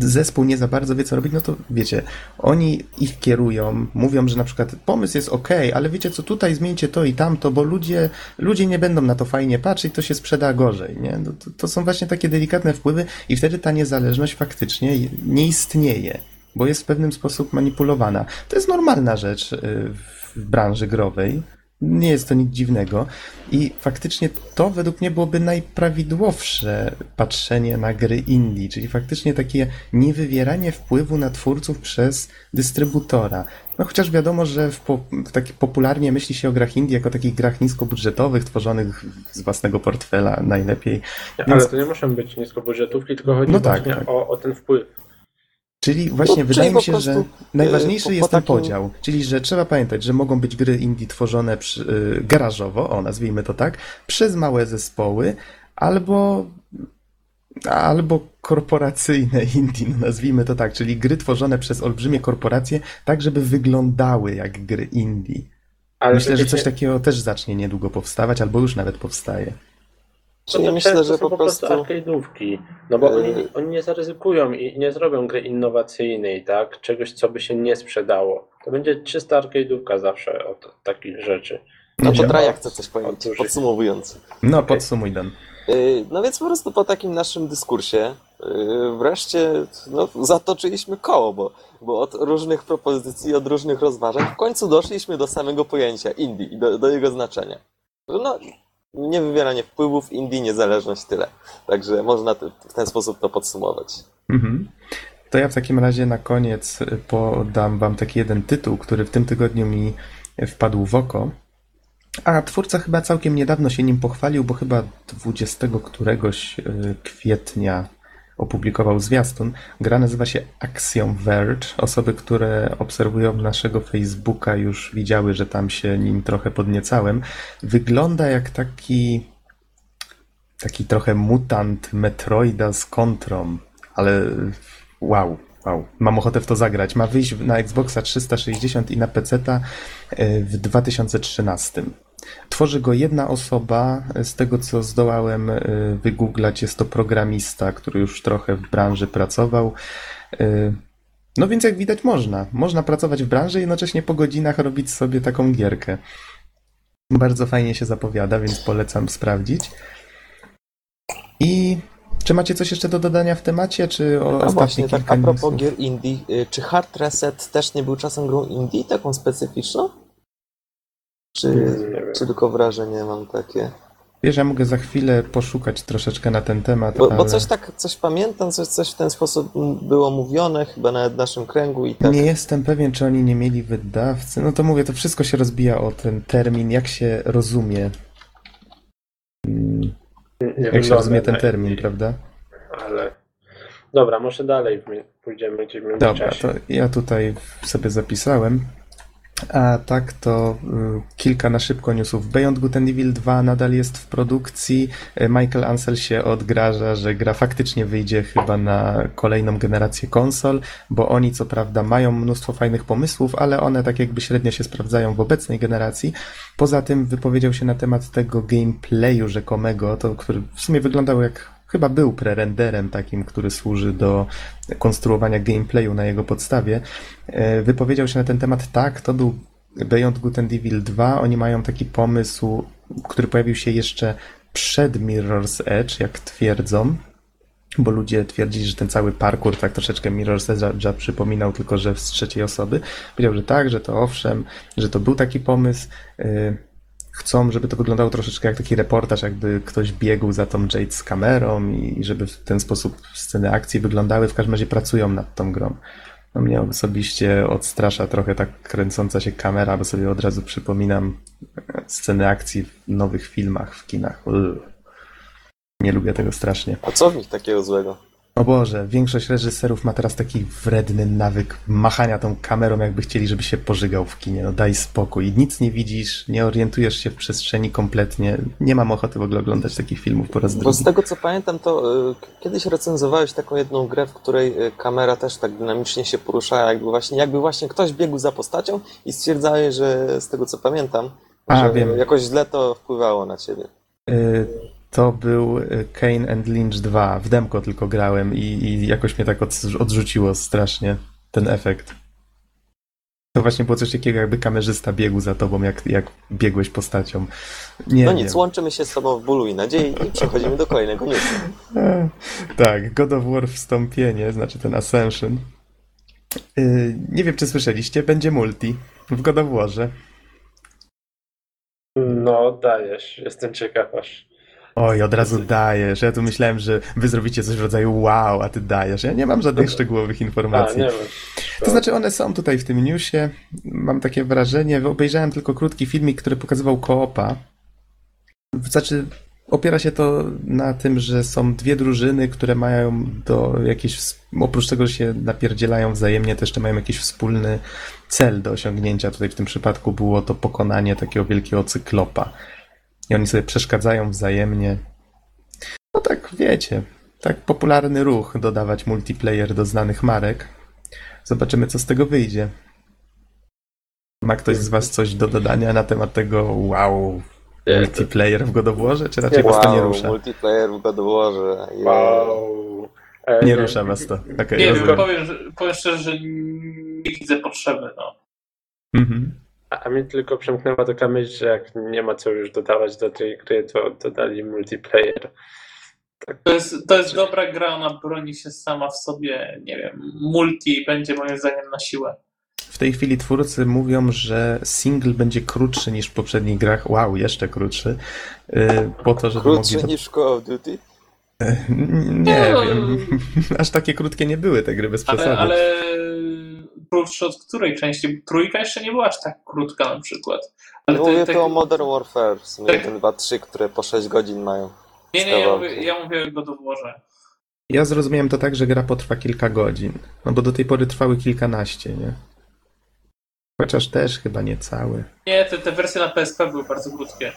zespół nie za bardzo wie co robić, no to wiecie, oni ich kierują, mówią, że na przykład pomysł jest ok, ale wiecie co, tutaj zmieńcie to i tamto, bo ludzie, ludzie nie będą na to fajnie patrzeć, to się sprzeda gorzej, nie? No To, to są właśnie takie delikatne wpływy i wtedy ta niezależność faktycznie nie istnieje, bo jest w pewnym sposób manipulowana. To jest normalna rzecz y, w branży growej, nie jest to nic dziwnego i faktycznie to według mnie byłoby najprawidłowsze patrzenie na gry indie, czyli faktycznie takie niewywieranie wpływu na twórców przez dystrybutora. No chociaż wiadomo, że w, po, w taki popularnie myśli się o grach indie jako takich grach niskobudżetowych, tworzonych z własnego portfela najlepiej. Ale Więc- to nie muszą być niskobudżetówki, tylko chodzi No tak, właśnie tak. O, o ten wpływ. Czyli właśnie No, wydaje czyli mi się, prostu, że najważniejszy po- po jest ten takim- podział. Czyli, że trzeba pamiętać, że mogą być gry indie tworzone przy, y, garażowo, o nazwijmy to tak, przez małe zespoły, albo albo korporacyjne [laughs] indie, no nazwijmy to tak, czyli gry tworzone przez olbrzymie korporacje, tak żeby wyglądały jak gry indie. Ale Myślę, że coś takiego też zacznie niedługo powstawać, albo już nawet powstaje. To to myślę, że są po prostu... arcade'ówki. No bo oni, oni nie zaryzykują i nie zrobią gry innowacyjnej, tak? Czegoś, co by się nie sprzedało. To będzie czysta arcade'ówka zawsze od takich rzeczy. No to Znaczy, Traja o- chce coś powiedzieć, podsumowując. No, podsumuj Dan. Yy, No więc po prostu po takim naszym dyskursie yy, wreszcie no, zatoczyliśmy koło, bo, bo od różnych propozycji, od różnych rozważań w końcu doszliśmy do samego pojęcia indie i do, do jego znaczenia. No, nie wywieranie wpływów, indie, niezależność, tyle. Także można w ten sposób to podsumować. Mhm. To ja w takim razie na koniec y, podam wam taki jeden tytuł, który w tym tygodniu mi wpadł w oko. A twórca chyba całkiem niedawno się nim pochwalił, bo chyba 20 któregoś y, kwietnia opublikował zwiastun. Gra nazywa się Axiom Verge. Osoby, które obserwują naszego Facebooka już widziały, że tam się nim trochę podniecałem. Wygląda jak taki taki trochę mutant Metroida z kontrą, ale wow, wow, mam ochotę w to zagrać. Ma wyjść na Xboxa 360 i na PC-ta e, w 2013. Tworzy go jedna osoba, z tego co zdołałem e, wygooglać, jest to programista, który już trochę w branży pracował. E, No więc jak widać można. Można pracować w branży i jednocześnie po godzinach robić sobie taką gierkę. Bardzo fajnie się zapowiada, więc polecam sprawdzić. I czy macie coś jeszcze do dodania w temacie, czy o A ostatnie właśnie, tak kilka a propos newsów? gier indie, yy, czy Hard Reset też nie był czasem grą indie, taką specyficzną? Czy, Nie wiem. czy tylko wrażenie mam takie? Wiesz, ja mogę za chwilę poszukać troszeczkę na ten temat, Bo, bo ale coś tak, coś pamiętam, coś, coś w ten sposób było mówione, chyba nawet w naszym kręgu i tak. nie jestem pewien, czy oni nie mieli wydawcy. No to mówię, to wszystko się rozbija o ten termin, jak się rozumie, Nie jak się rozumie ten termin, prawda? Ale... Dobra, może dalej pójdziemy gdzieś w Dobra, to ja tutaj sobie zapisałem. A tak to y, kilka na szybko newsów. Beyond Good Evil 2 nadal jest w produkcji. Y, Michael Ansel się odgraża, że gra faktycznie wyjdzie chyba na kolejną generację konsol, bo oni co prawda mają mnóstwo fajnych pomysłów, ale one tak jakby średnio się sprawdzają w obecnej generacji. Poza tym wypowiedział się na temat tego gameplayu rzekomego, to, który w sumie wyglądał jak chyba był prerenderem takim, który służy do konstruowania gameplayu na jego podstawie. E, Wypowiedział się na ten temat tak, to był Beyond Good and Evil 2. Oni mają taki pomysł, który pojawił się jeszcze przed Mirror's Edge, jak twierdzą, bo ludzie twierdzili, że ten cały parkour tak troszeczkę Mirror's Edge'a przypominał, tylko że z trzeciej osoby. Powiedział, że tak, że to owszem, że to był taki pomysł. E, Chcą, żeby to wyglądało troszeczkę jak taki reportaż, jakby ktoś biegł za tą Jade z kamerą i żeby w ten sposób sceny akcji wyglądały. W każdym razie pracują nad tą grą. No mnie osobiście odstrasza trochę tak kręcąca się kamera, bo sobie od razu przypominam e, sceny akcji w nowych filmach, w kinach. Nie lubię tego strasznie. A co w nich takiego złego? O Boże, większość reżyserów ma teraz taki wredny nawyk machania tą kamerą, jakby chcieli, żeby się pożygał w kinie. No daj spokój. Nic nie widzisz, nie orientujesz się w przestrzeni kompletnie. Nie mam ochoty w ogóle oglądać takich filmów po raz Bo drugi. z tego co pamiętam, to k- kiedyś recenzowałeś taką jedną grę, w której y, kamera też tak dynamicznie się poruszała, jakby właśnie, jakby właśnie ktoś biegł za postacią i stwierdzałeś, że z tego co pamiętam, A, że wiem. jakoś źle to wpływało na ciebie. Y, To był y, Kane and Lynch 2. W demko tylko grałem i, i jakoś mnie tak od, odrzuciło strasznie ten efekt. To właśnie było coś takiego, jakby kamerzysta biegł za tobą, jak, jak biegłeś postacią. Nie, No nie. nic, łączymy się z tobą w bólu i nadziei i przechodzimy do kolejnego newsu. E, Tak, God of War wstąpienie, znaczy ten Ascension. Y, Nie wiem, czy słyszeliście, będzie multi w God of Warze. No, dajesz. Jestem ciekaw aż. Oj, od razu dajesz. Ja tu myślałem, że wy zrobicie coś w rodzaju wow, a ty dajesz. Ja nie mam żadnych szczegółowych A, informacji. wiem. To znaczy, one są tutaj w tym newsie. Mam takie wrażenie, obejrzałem tylko krótki filmik, który pokazywał koopa. Znaczy, opiera się to na tym, że są dwie drużyny, które mają do jakiejś, oprócz tego, że się napierdzielają wzajemnie, to jeszcze mają jakiś wspólny cel do osiągnięcia. Tutaj w tym przypadku było to pokonanie takiego wielkiego cyklopa. I oni sobie przeszkadzają wzajemnie. No tak, wiecie, tak popularny ruch dodawać multiplayer do znanych marek. Zobaczymy, co z tego wyjdzie. Ma ktoś z Was coś do dodania na temat tego wow, multiplayer w God of Warze, czy raczej Was to nie Wow, rusza? multiplayer w God of Warze. Yeah. Wow. E, Nie rusza Was to. Okej, Nie wiem, rozumiem. powiem, powiem szczerze, że nie widzę potrzeby. No. Mhm. A a mnie tylko przemknęła taka myśl, że jak nie ma co już dodawać do tej gry, to dodali multiplayer. To, jest, to jest dobra gra, ona broni się sama w sobie, nie wiem, multi będzie moim zdaniem na siłę. W tej chwili twórcy mówią, że single będzie krótszy niż w poprzednich grach. Wow, jeszcze krótszy. Yy, po to, żeby Krótszy mogli... niż Call of Duty? Nie No. wiem. [laughs] Aż takie krótkie nie były te gry bez przesady. Ale, ale krótszy od której części? Trójka jeszcze nie była aż tak krótka na przykład. Ale No mówię te- tu o Modern Warfare, w sumie Tak. 1, 2, 3, które po 6 godzin mają. Nie, nie, ja mówię, ja mówię o. Ja zrozumiałem to tak, że gra potrwa kilka godzin. No bo do tej pory trwały kilkanaście, nie? Chociaż też chyba nie całe. Nie, te, te wersje na PSP były bardzo krótkie.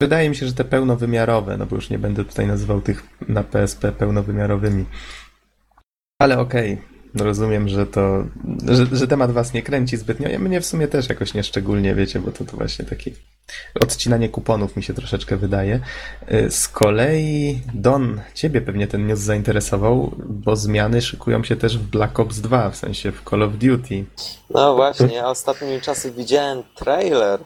Wydaje mi się, że te pełnowymiarowe, no bo już nie będę tutaj nazywał tych na PSP pełnowymiarowymi. Ale okej, no rozumiem, że to, że, że temat was nie kręci zbytnio. Mnie w sumie też jakoś nieszczególnie, wiecie, bo to, to właśnie takie odcinanie kuponów mi się troszeczkę wydaje. Y, Z kolei, Don, ciebie pewnie ten news zainteresował, bo zmiany szykują się też w Black Ops 2, w sensie w Call of Duty. No właśnie, ja ostatnimi czasy widziałem trailer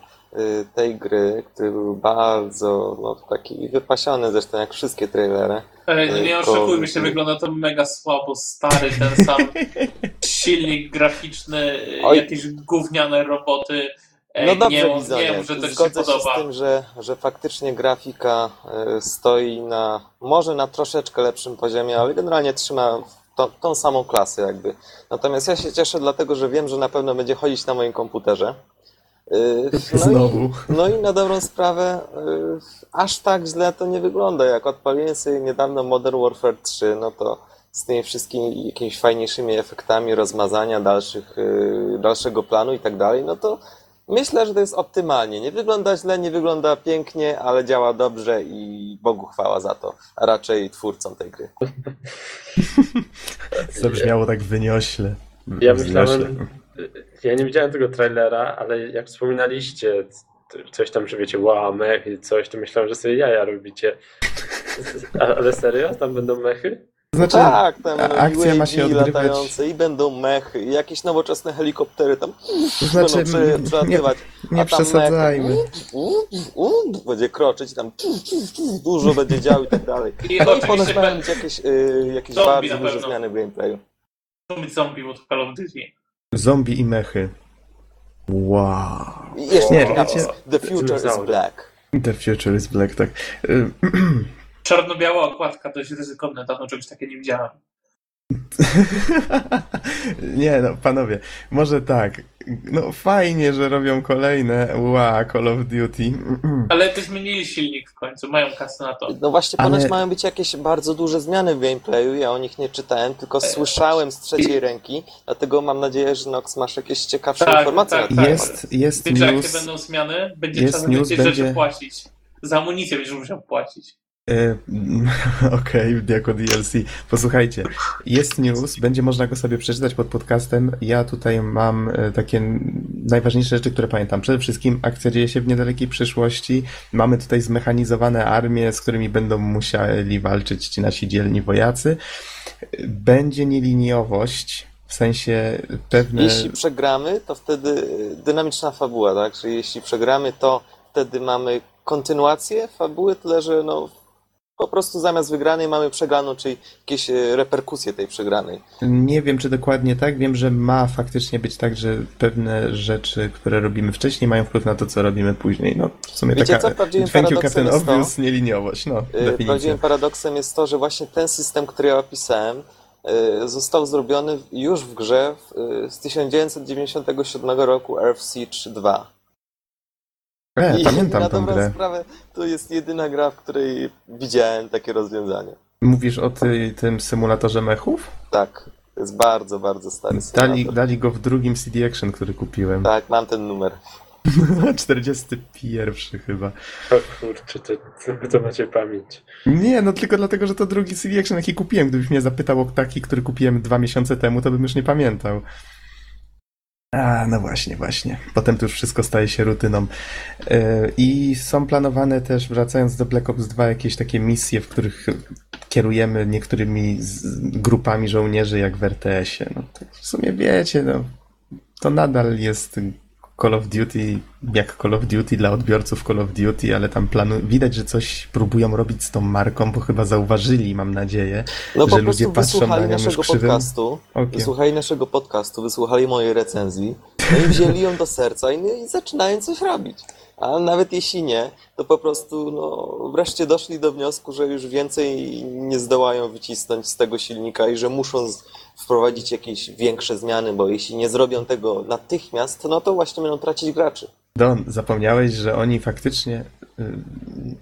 tej gry, który był bardzo no, taki wypasiony zresztą jak wszystkie trailery. Ej, no nie oszukujmy się, to- wygląda to mega słabo, stary, ten sam [laughs] silnik graficzny, Oj. jakieś gówniane roboty. Ej, No dobrze, nie, Bizonie, nie że to się zgodzę się podoba. z tym, że, że faktycznie grafika y, stoi na, może na troszeczkę lepszym poziomie, ale generalnie trzyma tą, tą samą klasę jakby. Natomiast ja się cieszę dlatego, że wiem, że na pewno będzie chodzić na moim komputerze. Y, No Znowu. I, no i na dobrą sprawę, y, aż tak źle to nie wygląda. Jak odpaliłem sobie niedawno Modern Warfare 3, no to z tymi wszystkimi jakimiś fajniejszymi efektami rozmazania dalszych, y, dalszego planu i tak dalej, no to myślę, że to jest optymalnie. Nie wygląda źle, nie wygląda pięknie, ale działa dobrze i Bogu chwała za to, a raczej twórcom tej gry. [laughs] Zabrzmiało tak wyniośle. Ja myślałem, ja nie widziałem tego trailera, ale jak wspominaliście coś tam, że wiecie, wow, mech i coś, to myślałem, że sobie jaja robicie. Ale serio? Tam będą mechy? Znaczy, tak, tam akcja ma się odgrywać- latające i będą mechy, i jakieś nowoczesne helikoptery tam to znaczy, będą prze- nie, przelatywać. nie a tam przesadzajmy. mech, będzie kroczyć, tam dużo będzie działo i tak dalej. I i ponoć mają być jakieś, y, jakieś bardzo duże zmiany w gameplayu. być zombie od Call of Duty. Zombie i mechy. Wow. Jeszcze Nie, wiecie- The future is black. The future is black, tak. Y, [clears throat] Czarno-biała okładka, to jest ryzykowne, dawno czegoś takiego nie widziałem. [laughs] Nie no, panowie, może tak. No fajnie, że robią kolejne wow, Call of Duty. [clears throat] Ale to zmienili silnik w końcu, mają kasę na to. No właśnie, Ale- ponoć mają być jakieś bardzo duże zmiany w gameplayu, ja o nich nie czytałem, tylko słyszałem z trzeciej ręki, dlatego mam nadzieję, że Nox masz jakieś ciekawsze Tak, informacje tak, tak. Jest, jest Wiesz, jakie news. będą zmiany? Będzie jest trzeba news, będzie- rzeczy płacić. Za amunicję będziesz musiał płacić. E, [laughs] Okej, jako DLC. Posłuchajcie, jest news, będzie można go sobie przeczytać pod podcastem. Ja tutaj mam e, takie najważniejsze rzeczy, które pamiętam. Przede wszystkim akcja dzieje się w niedalekiej przyszłości. Mamy tutaj zmechanizowane armie, z którymi będą musieli walczyć ci nasi dzielni wojacy. Będzie nieliniowość, w sensie pewne... Jeśli przegramy, to wtedy y, dynamiczna fabuła, tak? Czyli jeśli przegramy, to wtedy mamy kontynuację fabuły, tyle że no po prostu zamiast wygranej mamy przegraną, czyli jakieś y, reperkusje tej przegranej. Nie wiem, czy dokładnie tak. Wiem, że ma faktycznie być tak, że pewne rzeczy, które robimy wcześniej, mają wpływ na to, co robimy później. No, w sumie Wiecie taka. co? Prawdziwym paradoksem jest to- Obvious, nieliniowość. No, definicja. Prawdziwym paradoksem jest to, że właśnie ten system, który ja opisałem, y, został zrobiony już w grze z 1997 roku Earth Siege 2. E, I pamiętam na tą dobrą grę. sprawę to jest jedyna gra, w której widziałem takie rozwiązanie. Mówisz o ty, tym symulatorze mechów? Tak, to jest bardzo, bardzo stary Dali, symulator. dali go w drugim CD Action, który kupiłem. Tak, mam ten numer. [laughs] 41 chyba. O kurczę, to, to, to macie pamięć. Nie, no tylko dlatego, że to drugi CD Action, jaki kupiłem. Gdybyś mnie zapytał o taki, który kupiłem dwa miesiące temu, to bym już nie pamiętał. A, no właśnie, właśnie. Potem to już wszystko staje się rutyną. Yy, I są planowane też, wracając do Black Ops 2, jakieś takie misje, w których kierujemy niektórymi grupami żołnierzy, jak w RTS-ie. No, tak w sumie wiecie, no, to nadal jest Call of Duty, jak Call of Duty dla odbiorców Call of Duty, ale tam planu... widać, że coś próbują robić z tą marką, bo chyba zauważyli, mam nadzieję, No że po ludzie prostu patrzą na nią już naszego krzywym podcastu, okiem. wysłuchali naszego podcastu, wysłuchali mojej recenzji, no i wzięli ją do serca i, i zaczynają coś robić. A nawet jeśli nie, to po prostu no, wreszcie doszli do wniosku, że już więcej nie zdołają wycisnąć z tego silnika i że muszą z- wprowadzić jakieś większe zmiany, bo jeśli nie zrobią tego natychmiast, no to właśnie będą tracić graczy. Don, zapomniałeś, że oni faktycznie, y,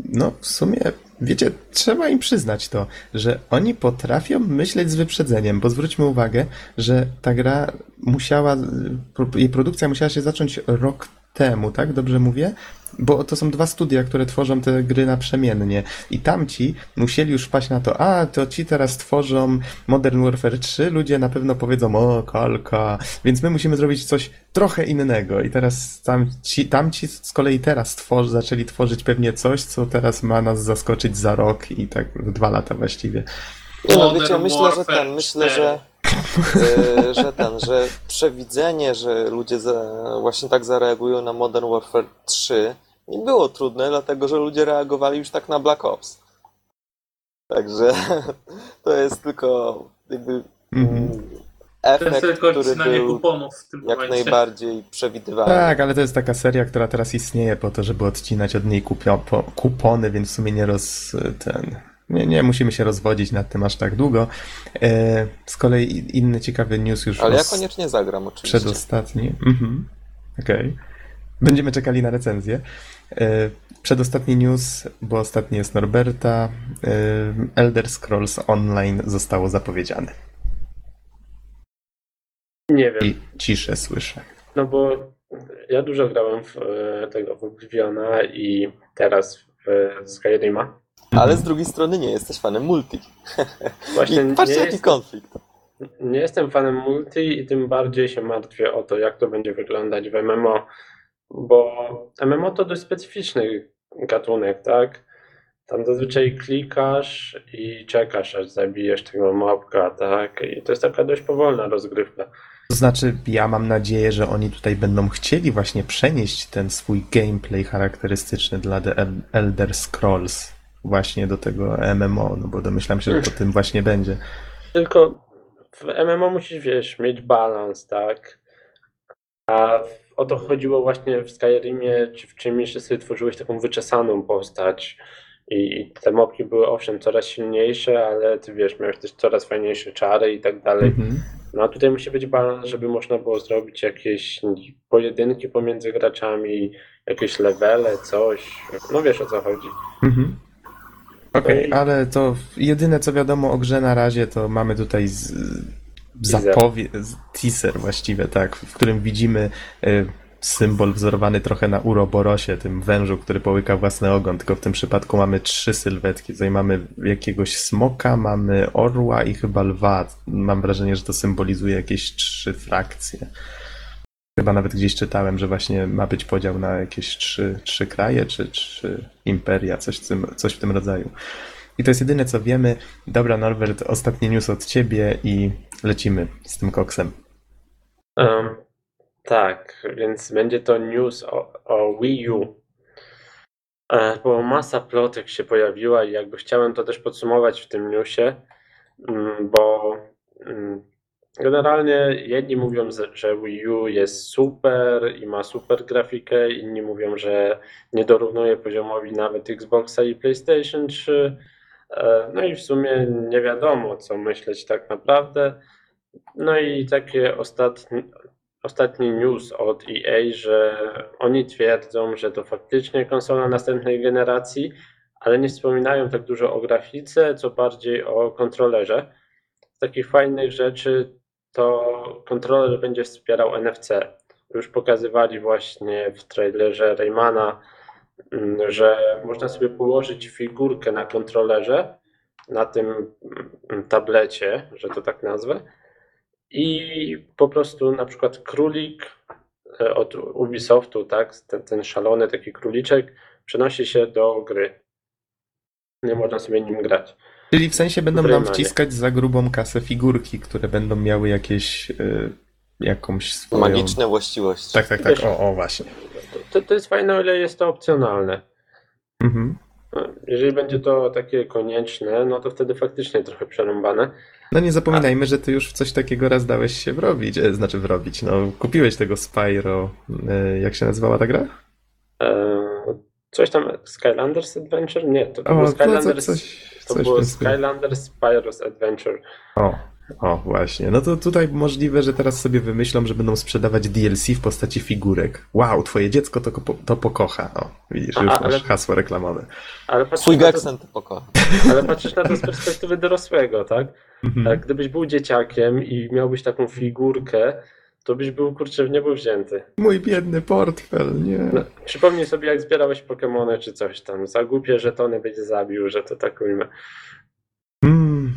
no w sumie, wiecie, trzeba im przyznać to, że oni potrafią myśleć z wyprzedzeniem, bo zwróćmy uwagę, że ta gra musiała, y, jej produkcja musiała się zacząć rok temu, tak? Dobrze mówię? Bo to są dwa studia, które tworzą te gry naprzemiennie. I tamci musieli już wpaść na to, a to ci teraz tworzą Modern Warfare 3, ludzie na pewno powiedzą, o, kalka, więc my musimy zrobić coś trochę innego. I teraz tamci, tamci z kolei teraz tworzy, zaczęli tworzyć pewnie coś, co teraz ma nas zaskoczyć za rok i tak dwa lata właściwie. Nie no, wiecie, myślę, że ten, myślę, 4. że, że ten, że przewidzenie, że ludzie za, właśnie tak zareagują na Modern Warfare 3 nie było trudne, dlatego że ludzie reagowali już tak na Black Ops. Także [laughs] to jest tylko jakby Mhm. mm, To jest efekt, który był kuponów w tym jak momencie. najbardziej przewidywalny. Tak, ale to jest taka seria, która teraz istnieje po to, żeby odcinać od niej kupio, po, kupony, więc w sumie nie roz... ten... Nie, nie musimy się rozwodzić nad tym aż tak długo. E, z kolei inny ciekawy news już Ale ja koniecznie zagram oczywiście. Przedostatni. Mhm. Okej. Będziemy czekali na recenzję. E, Przedostatni news, bo ostatni jest Norberta. e, Elder Scrolls Online zostało zapowiedziane. Nie wiem. I ciszę słyszę. No bo ja dużo grałem w tego w Obliviona i teraz w Skyrima. Ale z drugiej strony nie jesteś fanem multi. [laughs] Właśnie I nie, patrzcie jaki jest, konflikt. nie jestem fanem multi i tym bardziej się martwię o to, jak to będzie wyglądać w MMO, bo MMO to dość specyficzny gatunek, tak? Tam zazwyczaj klikasz i czekasz, aż zabijesz tego mobka, tak? I to jest taka dość powolna rozgrywka. To znaczy, ja mam nadzieję, że oni tutaj będą chcieli właśnie przenieść ten swój gameplay charakterystyczny dla The El- Elder Scrolls właśnie do tego MMO, no bo domyślam się, że to tym właśnie będzie. Tylko w MMO musisz, wiesz, mieć balans, tak? A o to chodziło właśnie w Skyrimie czy w czymś, że sobie tworzyłeś taką wyczesaną postać i, i te mobki były owszem coraz silniejsze, ale ty wiesz, miałeś też coraz fajniejsze czary i tak dalej. Mhm. No a tutaj musi być balans, żeby można było zrobić jakieś pojedynki pomiędzy graczami, jakieś levele, coś. No wiesz o co chodzi. Mhm. Okej, i- ale to jedyne co wiadomo o grze na razie, to mamy tutaj z, zapowiedź, teaser właściwie, tak, w którym widzimy y, symbol wzorowany trochę na Uroborosie, tym wężu, który połyka własny ogon, tylko w tym przypadku mamy trzy sylwetki. Tutaj mamy jakiegoś smoka, mamy orła i chyba lwa. Mam wrażenie, że to symbolizuje jakieś trzy frakcje. Chyba nawet gdzieś czytałem, że właśnie ma być podział na jakieś trzy, trzy kraje, czy trzy imperia, coś w, tym, coś w tym rodzaju. I to jest jedyne, co wiemy. Dobra, Norbert, ostatni news od ciebie i lecimy z tym koksem. Em, tak, więc będzie to news o, o Wii U. E, bo masa plotek się pojawiła i jakby chciałem to też podsumować w tym newsie, mm, bo mm, generalnie jedni mówią, że- Wii U jest super i ma super grafikę, inni mówią, że nie dorównuje poziomowi nawet Xboxa i PlayStation 3. E, No i w sumie nie wiadomo, co myśleć tak naprawdę. No i takie ostatnie, ostatni news od EA, że oni twierdzą, że to faktycznie konsola następnej generacji, ale nie wspominają tak dużo o grafice, co bardziej o kontrolerze. Z takich fajnych rzeczy to kontroler będzie wspierał NFC. Już pokazywali właśnie w trailerze Raymana, mm, że można sobie położyć figurkę na kontrolerze, na tym mm, tablecie, że to tak nazwę, i po prostu na przykład królik e, od Ubisoftu, tak, ten, ten szalony taki króliczek przenosi się do gry. Nie można sobie nim grać. Czyli w sensie będą nam wciskać za grubą kasę figurki, które będą miały jakieś y, jakąś swoją... Magiczne właściwości. Tak, tak, tak. O, o właśnie. To, to jest fajne, o ile jest to opcjonalne. Mhm. Jeżeli będzie to takie konieczne, no to wtedy faktycznie trochę przerąbane. No nie zapominajmy, że ty już w coś takiego raz dałeś się wrobić, e, znaczy wrobić, no kupiłeś tego Spyro, e, jak się nazywała ta gra? E, coś tam, Skylanders Adventure? Nie, to, O, było Skylanders, coś, to coś było. Skylanders Spyro's Adventure. O, o, właśnie. No to tutaj możliwe, że teraz sobie wymyślą, że będą sprzedawać DLC w postaci figurek. Wow, twoje dziecko to, to pokocha. O, widzisz, już A, ale- masz hasło reklamowe. Ale Swój na to, to pokocha. [laughs] ale patrzysz na to z perspektywy dorosłego, tak? Mhm. Tak, gdybyś był dzieciakiem i miałbyś taką figurkę, to byś był kurczę w niebo wzięty. Mój biedny portfel, nie. No, przypomnij sobie, jak zbierałeś Pokemony czy coś tam. Za głupie żetony byś zabił, że to tak ujmę. Mm,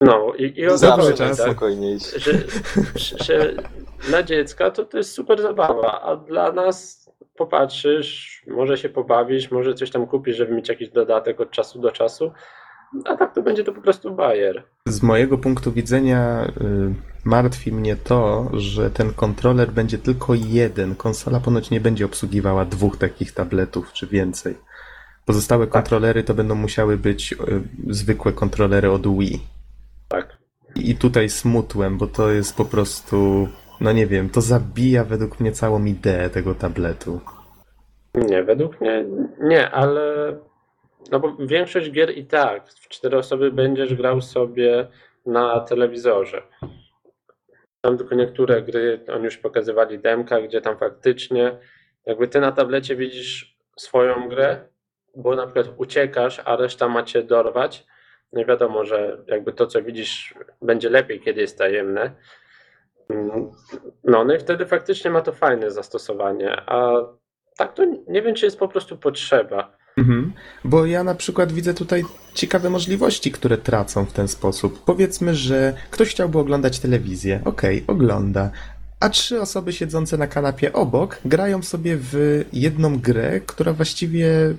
No i, i Zawsze tak? najspokojniejszy. że, że dla dziecka to, to jest super zabawa, a dla nas popatrzysz, może się pobawisz, może coś tam kupisz, żeby mieć jakiś dodatek od czasu do czasu, a tak to będzie to po prostu bajer. Z mojego punktu widzenia y, martwi mnie to, że ten kontroler będzie tylko jeden. Konsola ponoć nie będzie obsługiwała dwóch takich tabletów czy więcej. Pozostałe kontrolery to będą musiały być y, zwykłe kontrolery od Wii. Tak. I tutaj smutłem, bo to jest po prostu, no nie wiem, to zabija według mnie całą ideę tego tabletu. Nie, według mnie nie, ale no bo większość gier i tak w cztery osoby będziesz grał sobie na telewizorze. Tam tylko niektóre gry, oni już pokazywali demka, gdzie tam faktycznie jakby ty na tablecie widzisz swoją grę, bo na przykład uciekasz, a reszta macie dorwać. No wiadomo, że jakby to, co widzisz, będzie lepiej, kiedy jest tajemne. No, no i wtedy faktycznie ma to fajne zastosowanie, a tak to nie wiem, czy jest po prostu potrzeba. Mhm. Bo ja na przykład widzę tutaj ciekawe możliwości, które tracą w ten sposób. Powiedzmy, że ktoś chciałby oglądać telewizję. Okej, ogląda. A trzy osoby siedzące na kanapie obok grają sobie w jedną grę, która właściwie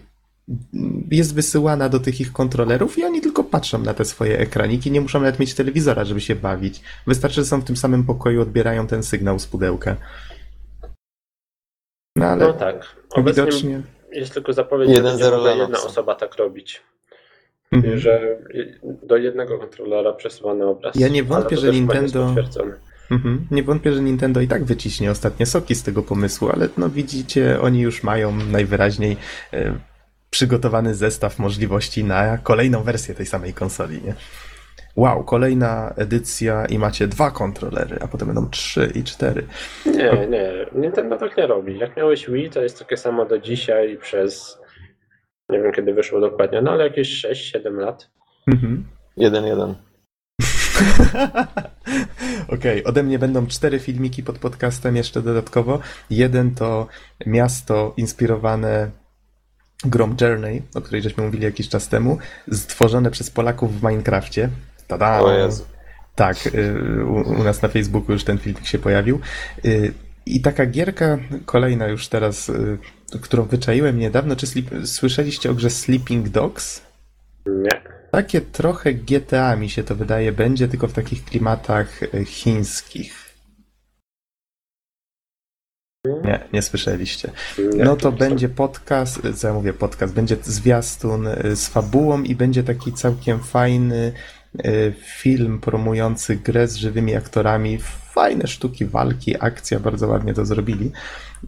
jest wysyłana do tych ich kontrolerów i oni tylko patrzą na te swoje ekraniki, nie muszą nawet mieć telewizora, żeby się bawić. Wystarczy, że są w tym samym pokoju, odbierają ten sygnał z pudełka. No ale No tak. Obecnie widocznie... jest tylko zapowiedź, że 1-0 będzie mogła dla jedna osoba tak robić. Mhm. że do jednego kontrolera przesuwany obraz. Ja nie wątpię, że nie Nintendo-. Mhm. Nie wątpię, że Nintendo i tak wyciśnie ostatnie soki z tego pomysłu, ale no widzicie, oni już mają najwyraźniej e, przygotowany zestaw możliwości na kolejną wersję tej samej konsoli, nie? Wow, kolejna edycja i macie dwa kontrolery, a potem będą trzy i cztery. Nie, nie. Nintendo tak nie robi. Jak miałeś Wii, to jest takie samo do dzisiaj przez nie wiem kiedy wyszło dokładnie, no ale jakieś 6-7 lat. Mhm. 1-1. [laughs] Okej, ode mnie będą cztery filmiki pod podcastem jeszcze dodatkowo. Jeden to miasto inspirowane grą Journey, o której żeśmy mówili jakiś czas temu, stworzone przez Polaków w Minecrafcie. Tada! Tak, y, u, u nas na Facebooku już ten filmik się pojawił. Y, I taka gierka, kolejna już teraz, y, którą wyczaiłem niedawno, czy słyszeliście o grze Sleeping Dogs? Nie. Takie trochę GTA mi się to wydaje będzie, tylko w takich klimatach chińskich. Nie, nie słyszeliście. No to będzie podcast, co ja mówię, podcast, będzie zwiastun z fabułą i będzie taki całkiem fajny film promujący grę z żywymi aktorami. Fajne sztuki walki, akcja, bardzo ładnie to zrobili,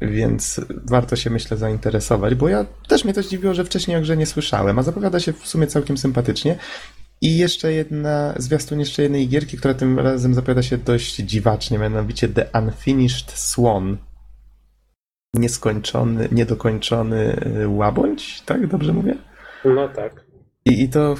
więc warto się myślę zainteresować, bo ja też mnie to zdziwiło, że wcześniej o grze nie słyszałem, a zapowiada się w sumie całkiem sympatycznie. I jeszcze jedna, zwiastun jeszcze jednej gierki, która tym razem zapowiada się dość dziwacznie, mianowicie The Unfinished Swan. Nieskończony, niedokończony y, łabędź, tak? Dobrze mówię? No tak. I, I to,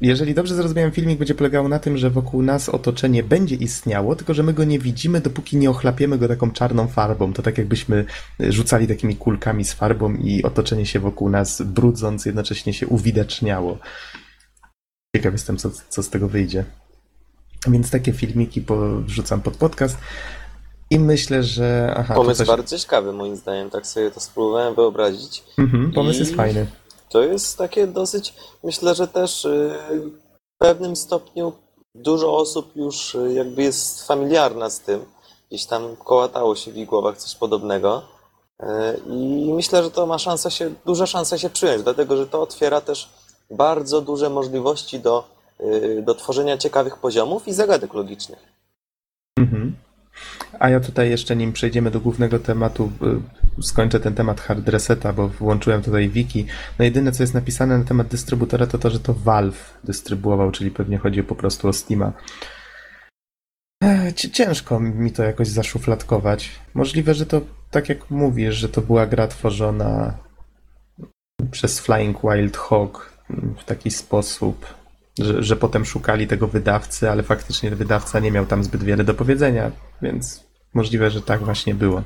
jeżeli dobrze zrozumiałem, filmik będzie polegał na tym, że wokół nas otoczenie będzie istniało, tylko że my go nie widzimy, dopóki nie ochlapiemy go taką czarną farbą. To tak jakbyśmy rzucali takimi kulkami z farbą i otoczenie się wokół nas brudząc jednocześnie się uwidaczniało. Ciekaw jestem, co, co z tego wyjdzie. Więc takie filmiki wrzucam pod podcast. I myślę, że. Aha, Pomysł coś... bardzo ciekawy moim zdaniem, tak sobie to spróbowałem wyobrazić. Mhm, pomysł I- jest fajny. To jest takie dosyć, myślę, że też y, w pewnym stopniu dużo osób już y, jakby jest familiarna z tym. Gdzieś tam kołatało się w ich głowach coś podobnego. Y, I myślę, że to ma szansę się, duża szansa się przyjąć, dlatego że to otwiera też bardzo duże możliwości do, do tworzenia ciekawych poziomów i zagadek logicznych. Mhm. A ja tutaj jeszcze, nim przejdziemy do głównego tematu, y, skończę ten temat hard reseta, bo włączyłem tutaj wiki. No jedyne, co jest napisane na temat dystrybutora, to to, że to Valve dystrybuował, czyli pewnie chodzi po prostu o Steama. Ciężko mi to jakoś zaszufladkować. Możliwe, że to, tak jak mówisz, że to była gra tworzona przez Flying Wild Hog w taki sposób, że, że potem szukali tego wydawcy, ale faktycznie wydawca nie miał tam zbyt wiele do powiedzenia, więc możliwe, że tak właśnie było.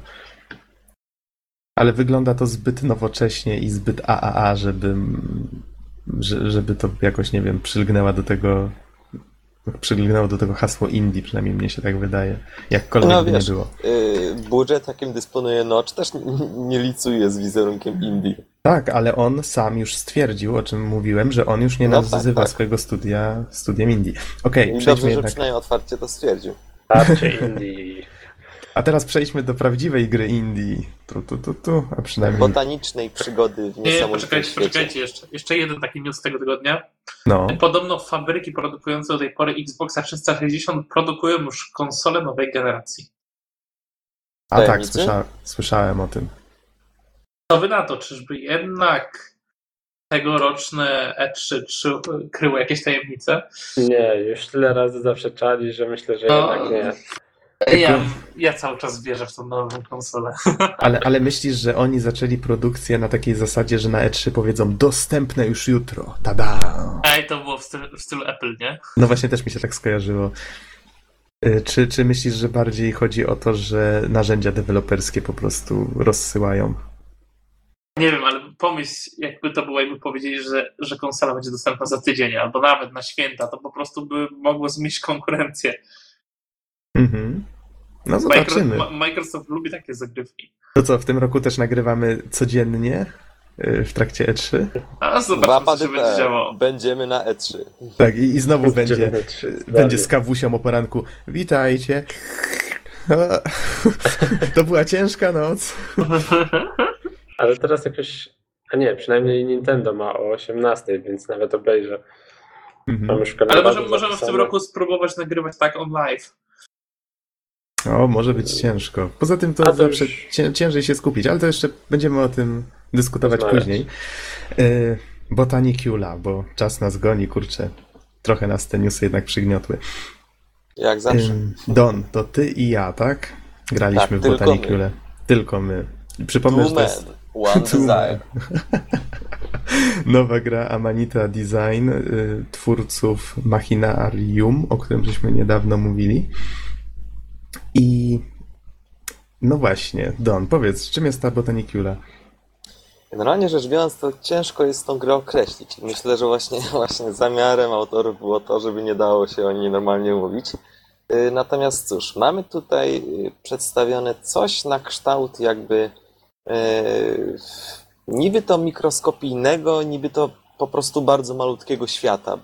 Ale wygląda to zbyt nowocześnie i zbyt AAA, żeby, że- żeby to jakoś, nie wiem, przylgnęła do tego przylgnęło do tego hasło indie, przynajmniej mnie się tak wydaje. Jakkolwiek No, by wiesz, nie było. Y, budżet, jakim dysponuje Notch, też nie, licuje z wizerunkiem indie. Tak, ale on sam już stwierdził, o czym mówiłem, że on już nie No tak, nazywa tak. swojego studia studiem indie. Okej, I przejdźmy dobrze, że jednak. przynajmniej otwarcie to stwierdził. Tarcie Indii. A teraz przejdźmy do prawdziwej gry indie. Tu, tu, tu, tu, a przynajmniej. Botanicznej przygody w Nie, niesamowitym poczekajcie, świecie. poczekajcie jeszcze. Jeszcze jeden taki news z tego tygodnia. No. Podobno fabryki produkujące do tej pory Xboxa 360 produkują już konsole nowej generacji. A tak, słysza, słyszałem o tym. Co wy na to? Czyżby jednak tegoroczne E3 trzy- kryły jakieś tajemnice? Nie, już tyle razy zaprzeczali, że myślę, że No. jednak nie. Ja, ja cały czas wierzę w tą nową konsolę. [laughs] Ale, ale myślisz, że oni zaczęli produkcję na takiej zasadzie, że na E3 powiedzą dostępne już jutro. Tada! Ej, to było w stylu, w stylu Apple, nie? No właśnie też mi się tak skojarzyło. Y, Czy, czy myślisz, że bardziej chodzi o to, że narzędzia deweloperskie po prostu rozsyłają? Nie wiem, ale pomyśl, jakby to było, jakby powiedzieli, że, że konsola będzie dostępna za tydzień, albo nawet na święta, to po prostu by mogło zmieść konkurencję. Mhm. No zobaczymy. Microsoft lubi takie zagrywki. To co, w tym roku też nagrywamy codziennie y, w trakcie E3? A zobaczmy, co pady się będzie działo. Będziemy na E E3. Tak, i, i znowu będzie, Będziemy trzy- będzie z kawusią o poranku. Witajcie. [laughs] To była ciężka noc. [laughs] Ale teraz jakoś. A nie, przynajmniej Nintendo ma o 18, więc nawet obejrzę. Mhm. Ale kalendarzu możemy, w tym roku spróbować nagrywać tak on live. O, może być ciężko. Poza tym to to zawsze już- cię, ciężej się skupić, ale to jeszcze będziemy o tym dyskutować Rozmawiać. później. Y, Botanicula, bo czas nas goni, kurczę. Trochę nas te newsy jednak przygniotły. Jak zawsze. Don, to ty i ja, tak? Graliśmy Tak, w tylko Botaniculę. Tylko my. Przypomnę, że to jest one desire. [laughs] nowa gra Amanita Design y, twórców Machinarium, o którym żeśmy niedawno mówili. I no właśnie, Don, powiedz, czym jest ta Botanicula? Generalnie rzecz biorąc, to ciężko jest tą grę określić. Myślę, że właśnie, [laughs] właśnie zamiarem autorów było to, żeby nie dało się o niej normalnie mówić. Yy, Natomiast cóż, mamy tutaj yy, przedstawione coś na kształt jakby yy, niby to mikroskopijnego, niby to po prostu bardzo malutkiego świata,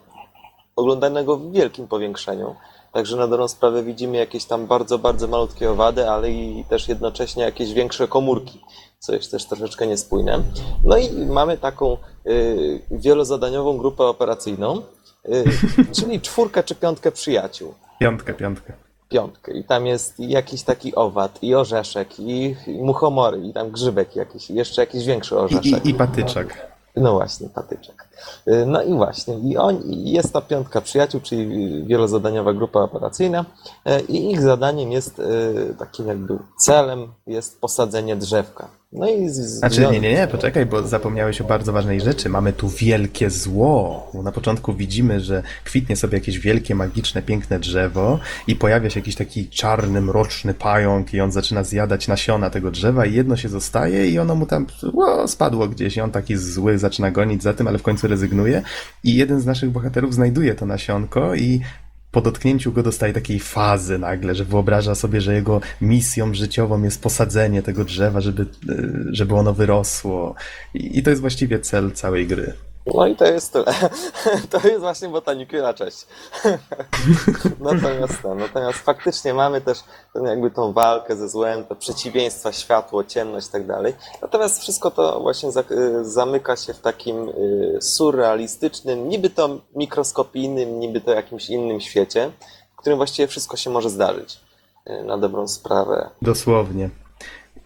oglądanego w wielkim powiększeniu. Także na dobrą sprawę widzimy jakieś tam bardzo, bardzo malutkie owady, ale i też jednocześnie jakieś większe komórki, co jest też troszeczkę niespójne. No i mamy taką y, wielozadaniową grupę operacyjną, y, [laughs] czyli czwórkę czy piątkę przyjaciół. Piątkę, piątkę. Piątkę. I tam jest jakiś taki owad, i orzeszek, i, i muchomory, i tam grzybek jakiś, i jeszcze jakiś większy I, orzeszek. i, i patyczak. No właśnie, patyczek. Y, No i właśnie, i on, jest ta piątka przyjaciół, czyli wielozadaniowa grupa operacyjna y, i ich zadaniem jest, y, takim jakby celem jest posadzenie drzewka. No i z, z, Znaczy, nie, nie, nie, poczekaj, bo zapomniałeś o bardzo ważnej rzeczy. Mamy tu wielkie zło. Bo Na początku widzimy, że kwitnie sobie jakieś wielkie, magiczne, piękne drzewo i pojawia się jakiś taki czarny, mroczny pająk i on zaczyna zjadać nasiona tego drzewa i jedno się zostaje i ono mu tam o, spadło gdzieś i on taki zły zaczyna gonić za tym, ale w końcu rezygnuje i jeden z naszych bohaterów znajduje to nasionko i po dotknięciu go dostaje takiej fazy nagle, że wyobraża sobie, że jego misją życiową jest posadzenie tego drzewa, żeby, y, żeby ono wyrosło. I, I to jest właściwie cel całej gry. No i to jest tyle. [laughs] To jest właśnie botanikula, cześć. [laughs] Natomiast, natomiast faktycznie mamy też ten, jakby tą walkę ze złem, te przeciwieństwa, światło, ciemność i tak dalej. Natomiast wszystko to właśnie y, zamyka się w takim y, surrealistycznym, niby to mikroskopijnym, niby to jakimś innym świecie, w którym właściwie wszystko się może zdarzyć. y, Na dobrą sprawę. Dosłownie.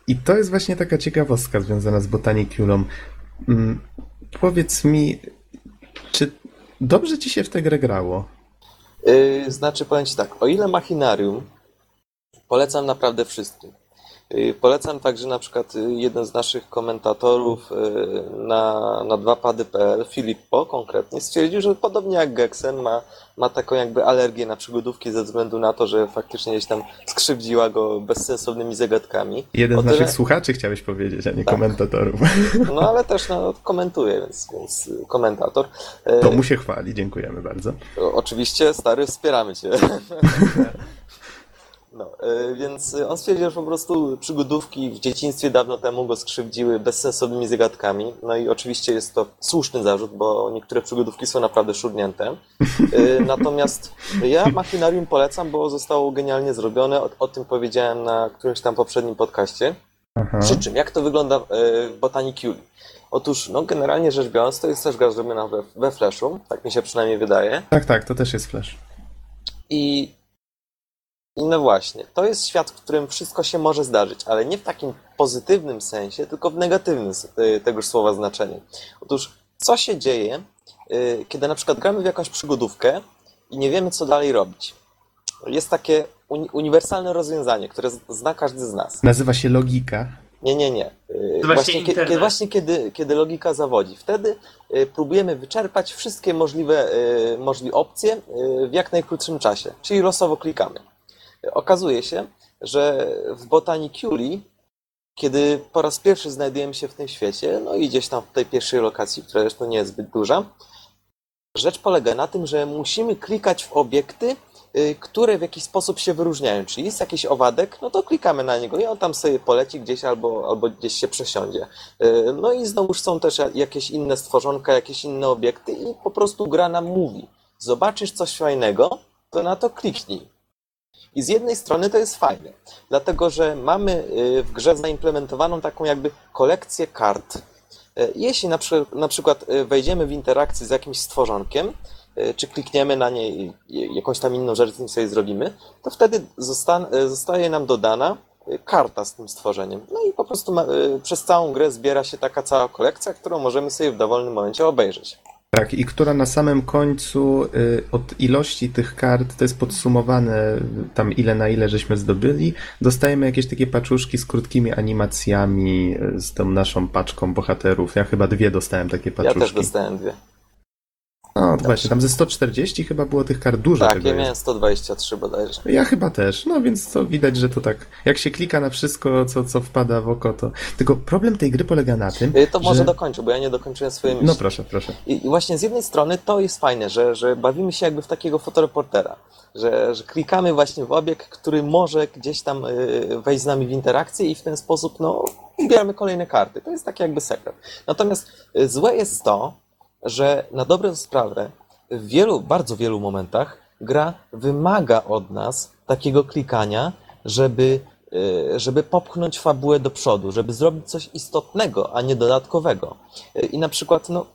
I to jest właśnie taka ciekawostka związana z botanikulą. Powiedz mi, czy dobrze ci się w tę grę grało? Yy, znaczy, powiem Ci tak, o ile Machinarium polecam naprawdę wszystkim. Yy, Polecam także na przykład yy, jeden z naszych komentatorów yy, na, na 2pady.pl, Filippo konkretnie, stwierdził, że podobnie jak Gexen ma, ma taką jakby alergię na przygodówki ze względu na to, że faktycznie gdzieś tam skrzywdziła go bezsensownymi zagadkami. Jeden O z naszych tyle- słuchaczy chciałeś powiedzieć, a nie Tak. komentatorów. No ale też no, komentuje, więc, więc komentator. To mu się chwali, dziękujemy bardzo. Oczywiście, stary, wspieramy cię. [laughs] No, y, więc on stwierdził, że po prostu przygodówki w dzieciństwie dawno temu go skrzywdziły bezsensownymi zagadkami. No i oczywiście jest to słuszny zarzut, bo niektóre przygodówki są naprawdę szurnięte. Y, [laughs] Natomiast ja Machinarium polecam, bo zostało genialnie zrobione. O, o tym powiedziałem na którymś tam poprzednim podcaście. Aha. Przy czym, jak to wygląda w e, w Botaniculi? Otóż, no generalnie rzecz biorąc, to jest też gra zrobiona we, we Flashu, tak mi się przynajmniej wydaje. Tak, tak, to też jest flash. I no właśnie, to jest świat, w którym wszystko się może zdarzyć, ale nie w takim pozytywnym sensie, tylko w negatywnym y, tegoż słowa znaczeniu. Otóż, co się dzieje, y, kiedy na przykład gramy w jakąś przygodówkę i nie wiemy, co dalej robić? jest takie uni- uniwersalne rozwiązanie, które zna każdy z nas. Nazywa się logika. Nie, nie, nie. To właśnie kiedy, właśnie kiedy, kiedy logika zawodzi, wtedy próbujemy wyczerpać wszystkie możliwe, możliwe opcje w jak najkrótszym czasie, czyli losowo klikamy. Okazuje się, że w Botaniculi, kiedy po raz pierwszy znajdujemy się w tym świecie, no i gdzieś tam w tej pierwszej lokacji, która zresztą nie jest zbyt duża, rzecz polega na tym, że musimy klikać w obiekty, y, które w jakiś sposób się wyróżniają. Czyli jest jakiś owadek, no to klikamy na niego i on tam sobie poleci gdzieś albo, albo gdzieś się przesiądzie. Y, No i znowuż są też jakieś inne stworzonka, jakieś inne obiekty i po prostu gra nam mówi. Zobaczysz coś fajnego, to na to kliknij. I z jednej strony to jest fajne, dlatego że mamy y, w grze zaimplementowaną taką jakby kolekcję kart. Y, Jeśli na, przy, na przykład y, wejdziemy w interakcję z jakimś stworzonkiem, czy klikniemy na niej i jakąś tam inną rzecz z nim sobie zrobimy, to wtedy zosta- zostaje nam dodana karta z tym stworzeniem. No i po prostu ma, przez całą grę zbiera się taka cała kolekcja, którą możemy sobie w dowolnym momencie obejrzeć. Tak, i która na samym końcu y, od ilości tych kart, to jest podsumowane tam ile na ile żeśmy zdobyli, dostajemy jakieś takie paczuszki z krótkimi animacjami y, z tą naszą paczką bohaterów. Ja chyba dwie dostałem takie Ja paczuszki. też dostałem dwie. No właśnie, tam ze 140 chyba było tych kart dużo Tak, ja miałem 123 bodajże. Ja chyba też, no więc to widać, że to tak, jak się klika na wszystko, co, co wpada w oko, to... Tylko problem tej gry polega na tym, Y, To może że... dokończę, bo ja nie dokończyłem swojej myśli. No proszę, proszę. I, I właśnie z jednej strony to jest fajne, że, że bawimy się jakby w takiego fotoreportera, że, że klikamy właśnie w obiekt, który może gdzieś tam y, wejść z nami w interakcję i w ten sposób no, ubieramy kolejne karty. To jest taki jakby sekret. Natomiast y, złe jest to, że na dobrą sprawę w wielu, bardzo wielu momentach gra wymaga od nas takiego klikania, żeby, y, żeby popchnąć fabułę do przodu, żeby zrobić coś istotnego, a nie dodatkowego. Y, I na przykład, no,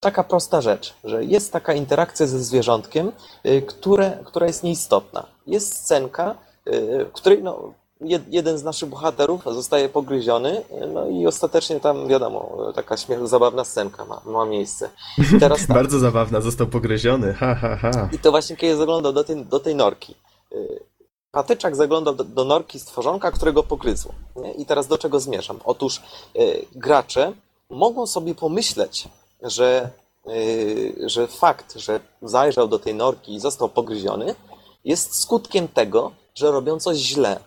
taka prosta rzecz, że jest taka interakcja ze zwierzątkiem, y, które, która jest nieistotna. Jest scenka, której no, jed, jeden z naszych bohaterów zostaje pogryziony, no i ostatecznie tam, wiadomo, taka śmiech, zabawna scenka ma, ma miejsce. I teraz [laughs] tak, Bardzo zabawna, został pogryziony, ha, ha, ha. i to właśnie kiedy zaglądał do tej, do tej norki. y, Patyczak zaglądał do, do norki stworzonka, którego pogryzło. Nie? I teraz do czego zmierzam? Otóż y, gracze mogą sobie pomyśleć, że, y, że fakt, że zajrzał do tej norki i został pogryziony, jest skutkiem tego, że robią coś źle.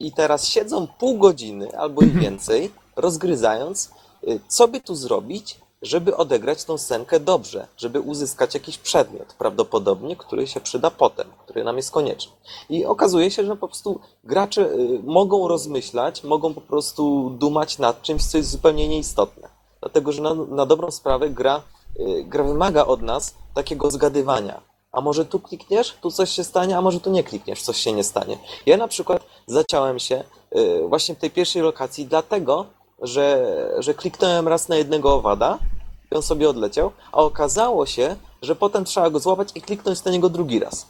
I teraz siedzą pół godziny albo i więcej, rozgryzając, y, co by tu zrobić, żeby odegrać tą scenkę dobrze, żeby uzyskać jakiś przedmiot, prawdopodobnie, który się przyda potem, który nam jest konieczny. I okazuje się, że po prostu gracze y, mogą rozmyślać, mogą po prostu dumać nad czymś, co jest zupełnie nieistotne. Dlatego, że na, na dobrą sprawę gra, y, gra wymaga od nas takiego zgadywania. A może tu klikniesz, tu coś się stanie, a może tu nie klikniesz, coś się nie stanie. Ja na przykład zaciąłem się y, właśnie w tej pierwszej lokacji dlatego, że, że kliknąłem raz na jednego owada i on sobie odleciał, a okazało się, że potem trzeba go złapać i kliknąć na niego drugi raz.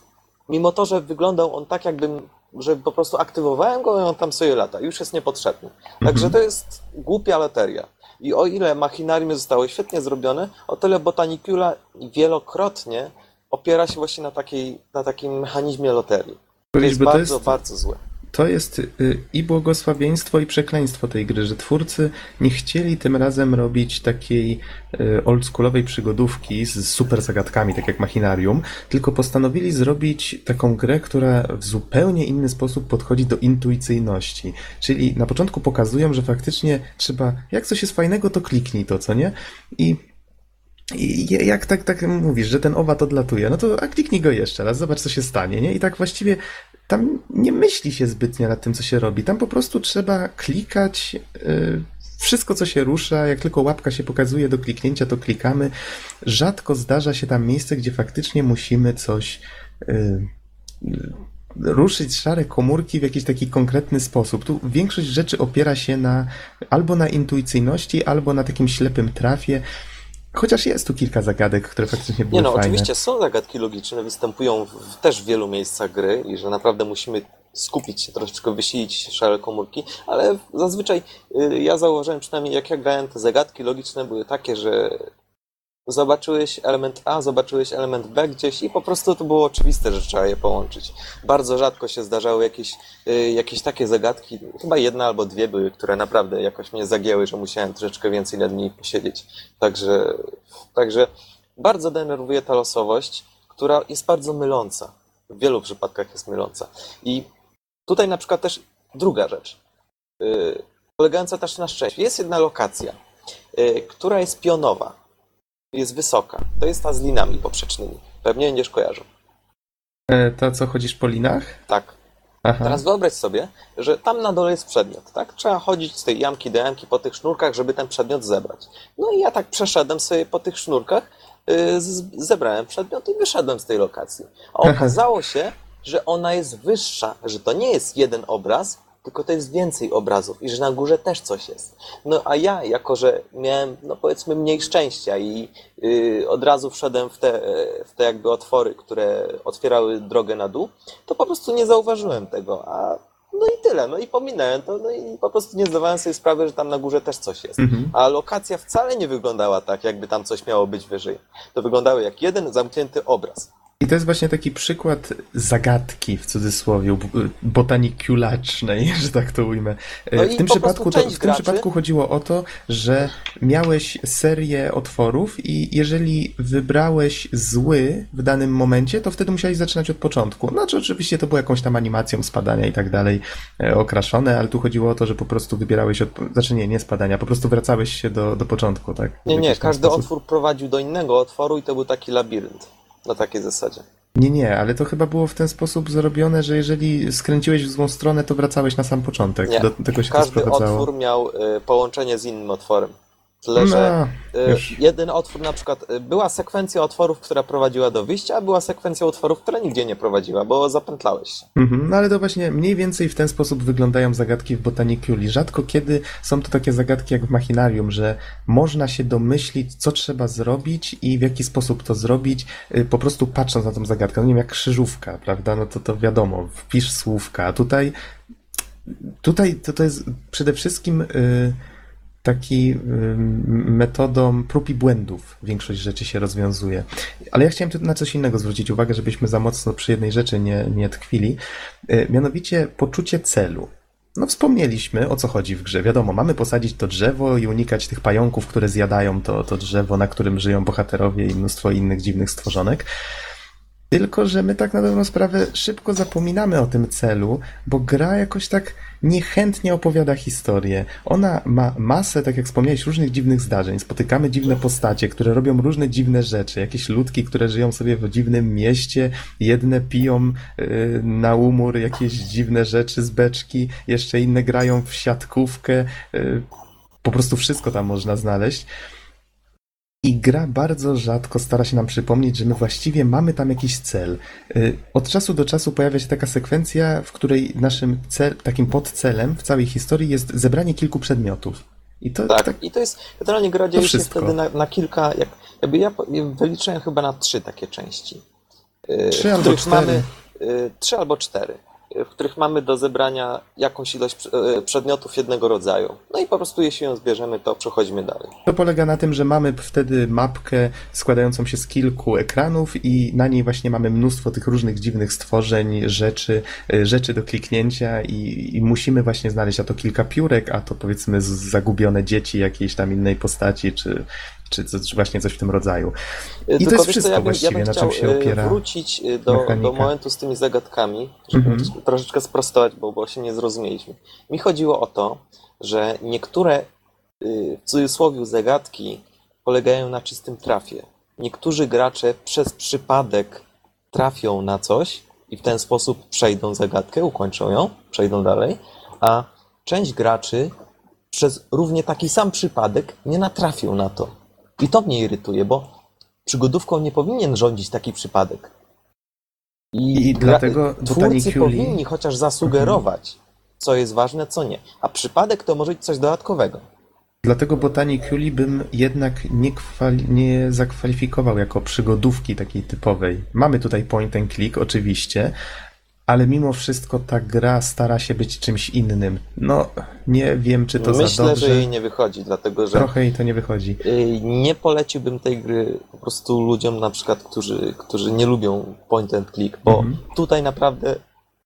Mimo to, że wyglądał on tak, jakbym, że po prostu aktywowałem go i on tam sobie lata. Już jest niepotrzebny. Także to jest głupia loteria. I o ile machinarium zostało świetnie zrobione, o tyle Botanicula wielokrotnie opiera się właśnie na, takiej, na takim mechanizmie loterii. To jest bo to bardzo, jest- bardzo złe. To jest y, i błogosławieństwo, i przekleństwo tej gry, że twórcy nie chcieli tym razem robić takiej y, oldschoolowej przygodówki z super zagadkami, tak jak Machinarium, tylko postanowili zrobić taką grę, która w zupełnie inny sposób podchodzi do intuicyjności. Czyli na początku pokazują, że faktycznie trzeba, jak coś jest fajnego, to kliknij to, co nie? I i jak tak, tak mówisz, że ten owad odlatuje, no to a kliknij go jeszcze raz, zobacz co się stanie, nie? I tak właściwie tam nie myśli się zbytnio nad tym, co się robi. Tam po prostu trzeba klikać y, wszystko, co się rusza, jak tylko łapka się pokazuje do kliknięcia, to klikamy. Rzadko zdarza się tam miejsce, gdzie faktycznie musimy coś y, y, ruszyć szare komórki w jakiś taki konkretny sposób. Tu większość rzeczy opiera się na albo na intuicyjności, albo na takim ślepym trafie. Chociaż jest tu kilka zagadek, które faktycznie były Nie no, fajne. oczywiście są zagadki logiczne, występują w, w też w wielu miejscach gry i że naprawdę musimy skupić się, troszeczkę wysilić szare komórki, ale zazwyczaj y, ja zauważyłem przynajmniej jak ja grałem, te zagadki logiczne były takie, że zobaczyłeś element A, zobaczyłeś element B gdzieś i po prostu to było oczywiste, że trzeba je połączyć. Bardzo rzadko się zdarzały jakieś, y, jakieś takie zagadki, chyba jedna albo dwie były, które naprawdę jakoś mnie zagięły, że musiałem troszeczkę więcej nad nimi posiedzieć. Także, także bardzo denerwuje ta losowość, która jest bardzo myląca. W wielu przypadkach jest myląca. I tutaj na przykład też druga rzecz, yy, polegająca też na szczęściu. Jest jedna lokacja, yy, która jest pionowa, jest wysoka. To jest ta z linami poprzecznymi. Pewnie będziesz kojarzył. E, To co, chodzisz po linach? Tak. Aha. Teraz wyobraź sobie, że tam na dole jest przedmiot, tak? Trzeba chodzić z tej jamki do jamki po tych sznurkach, żeby ten przedmiot zebrać. No i ja tak przeszedłem sobie po tych sznurkach, yy, zebrałem przedmiot i wyszedłem z tej lokacji. A [laughs] okazało się, że ona jest wyższa, że to nie jest jeden obraz, tylko to jest więcej obrazów i że na górze też coś jest. No a ja, jako że miałem, no powiedzmy, mniej szczęścia i yy, od razu wszedłem w te, w te jakby otwory, które otwierały drogę na dół, to po prostu nie zauważyłem tego, a no i tyle, no i pominąłem to, no i po prostu nie zdawałem sobie sprawy, że tam na górze też coś jest. Mhm. A lokacja wcale nie wyglądała tak, jakby tam coś miało być wyżej. To wyglądało jak jeden zamknięty obraz. I to jest właśnie taki przykład zagadki w cudzysłowie, botanikulacznej, [laughs] że tak to ujmę. E, No w tym, przypadku, to, w tym przypadku chodziło o to, że miałeś serię otworów i jeżeli wybrałeś zły w danym momencie, to wtedy musiałeś zaczynać od początku. Znaczy oczywiście to było jakąś tam animacją spadania i tak dalej e, okraszone, ale tu chodziło o to, że po prostu wybierałeś od... Znaczy nie, nie spadania, po prostu wracałeś się do, do początku, tak? Nie, nie, każdy sposób. otwór prowadził do innego otworu i to był taki labirynt. Na takiej zasadzie. Nie, nie, ale to chyba było w ten sposób zrobione, że jeżeli skręciłeś w złą stronę, to wracałeś na sam początek. Nie. Do tego się Każdy to sprowadzało. otwór miał y, połączenie z innym otworem. Tyle, że No, y, jeden otwór na przykład, y, była sekwencja otworów, która prowadziła do wyjścia, a była sekwencja otworów, która nigdzie nie prowadziła, bo zapętlałeś się. Mhm, no ale to właśnie mniej więcej w ten sposób wyglądają zagadki w Botaniculi. Rzadko kiedy są to takie zagadki jak w Machinarium, że można się domyślić, co trzeba zrobić i w jaki sposób to zrobić, y, po prostu patrząc na tą zagadkę. No nie wiem, jak krzyżówka, prawda? No to to wiadomo, wpisz słówka. A tutaj, tutaj to, to jest przede wszystkim y, taki metodą prób i błędów większość rzeczy się rozwiązuje. Ale ja chciałem tu na coś innego zwrócić uwagę, żebyśmy za mocno przy jednej rzeczy nie, nie tkwili. Y, Mianowicie poczucie celu. No wspomnieliśmy, o co chodzi w grze. Wiadomo, mamy posadzić to drzewo i unikać tych pająków, które zjadają to, to drzewo, na którym żyją bohaterowie i mnóstwo innych dziwnych stworzonek. Tylko, że my tak na dobrą sprawę szybko zapominamy o tym celu, bo gra jakoś tak niechętnie opowiada historię. Ona ma masę, tak jak wspomniałeś, różnych dziwnych zdarzeń. Spotykamy dziwne postacie, które robią różne dziwne rzeczy. Jakieś ludki, które żyją sobie w dziwnym mieście. Jedne piją y, na umór jakieś dziwne rzeczy z beczki, jeszcze inne grają w siatkówkę. Y, po prostu wszystko tam można znaleźć. I gra bardzo rzadko stara się nam przypomnieć, że my właściwie mamy tam jakiś cel. Y, Od czasu do czasu pojawia się taka sekwencja, w której naszym cel, takim podcelem w całej historii jest zebranie kilku przedmiotów. I to Tak, tak, i to jest, generalnie gra dzieje się wtedy na, na kilka, jak, jakby ja wyliczyłem chyba na trzy takie części. y, Trzy w albo cztery. Mamy, y, trzy albo cztery, y, w których mamy do zebrania jakąś ilość y, przedmiotów jednego rodzaju. No i po prostu jeśli ją zbierzemy, to przechodzimy dalej. to polega na tym, że mamy wtedy mapkę składającą się z kilku ekranów i na niej właśnie mamy mnóstwo tych różnych dziwnych stworzeń, rzeczy, y, rzeczy do kliknięcia i, i musimy właśnie znaleźć a to kilka piórek, a to powiedzmy zagubione dzieci jakiejś tam innej postaci, czy, czy, co- właśnie coś w tym rodzaju. I to Tylko jest wiesz co, wszystko ja bym, ja właściwie, bym na chciał czym się y, opiera wrócić y, do, mechanika. do momentu z tymi zagadkami, żeby Mhm. troszeczkę sprostować, bo, bo się nie zrozumieliśmy. Mi chodziło o to, że niektóre y, w cudzysłowie zagadki polegają na czystym trafie. Niektórzy gracze przez przypadek trafią na coś i w ten sposób przejdą zagadkę, ukończą ją, przejdą dalej, a część graczy przez równie taki sam przypadek nie natrafią na to. I to mnie irytuje, bo przygodówką nie powinien rządzić taki przypadek. I gra- dlatego twórcy powinni chociaż zasugerować, co jest ważne, co nie. A przypadek to może być coś dodatkowego. Dlatego Botaniculi bym jednak nie, kwali- nie zakwalifikował jako przygodówki takiej typowej. Mamy tutaj point and click, oczywiście, ale mimo wszystko ta gra stara się być czymś innym. No, nie wiem, czy to Myślę, za dobrze. że jej nie wychodzi, dlatego że Trochę jej to nie wychodzi. y, nie poleciłbym tej gry po prostu ludziom na przykład, którzy, którzy nie lubią point and click, bo Mhm. tutaj naprawdę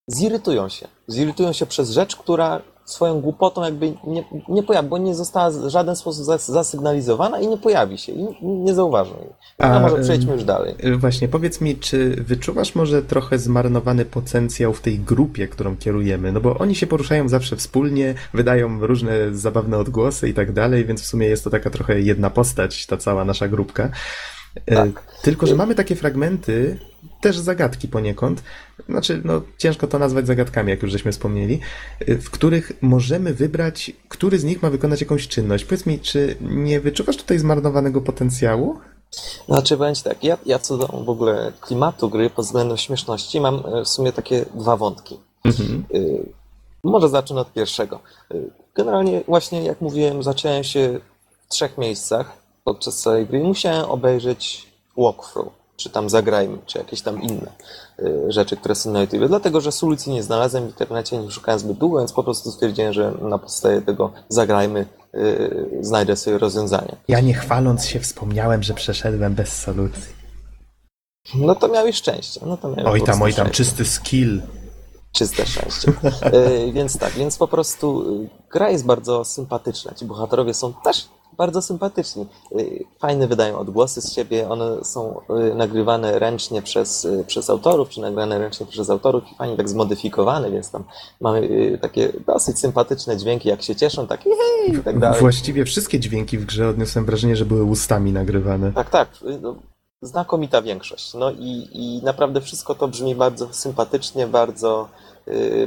zirytują się. Zirytują się przez rzecz, która swoją głupotą jakby nie, nie pojawi, bo nie została w żaden sposób zas- zasygnalizowana i nie pojawi się i nie zauważą jej. No A, może przejdźmy już dalej. Y, Właśnie, powiedz mi, czy wyczuwasz może trochę zmarnowany potencjał w tej grupie, którą kierujemy? No bo oni się poruszają zawsze wspólnie, wydają różne zabawne odgłosy i tak dalej, więc w sumie jest to taka trochę jedna postać, ta cała nasza grupka. Y, Tak. Tylko, że mamy takie fragmenty, też zagadki poniekąd, znaczy, no ciężko to nazwać zagadkami, jak już żeśmy wspomnieli, y, w których możemy wybrać, który z nich ma wykonać jakąś czynność. Powiedz mi, czy nie wyczuwasz tutaj zmarnowanego potencjału? Znaczy, ci tak, ja, ja co do w ogóle klimatu gry pod względem śmieszności mam e, w sumie takie dwa wątki. Mhm. Y, Może zacznę od pierwszego. Y, Generalnie właśnie jak mówiłem, zacząłem się w trzech miejscach podczas całej gry i musiałem obejrzeć walkthrough, czy tam zagrajmy, czy jakieś tam inne y, rzeczy, które są na YouTube. Dlatego, że solucji nie znalazłem w internecie, nie szukałem zbyt długo, więc po prostu stwierdziłem, że na podstawie tego zagrajmy, y, znajdę sobie rozwiązanie. Ja nie chwaląc się wspomniałem, że przeszedłem bez solucji. No to miałeś szczęście. No to miałeś Oj tam, oj tam, czysty skill. Czyste szczęście. E, więc tak, więc po prostu gra jest bardzo sympatyczna. Ci bohaterowie są też bardzo sympatyczni. E, Fajne wydają odgłosy z siebie, one są e, nagrywane ręcznie przez, e, przez autorów, czy nagrane ręcznie przez autorów i fajnie tak zmodyfikowane, więc tam mamy takie dosyć sympatyczne dźwięki, jak się cieszą, takie hej i tak dalej. Właściwie wszystkie dźwięki w grze odniosłem wrażenie, że były ustami nagrywane. Tak, tak. No, znakomita większość. No i, i naprawdę wszystko to brzmi bardzo sympatycznie, bardzo,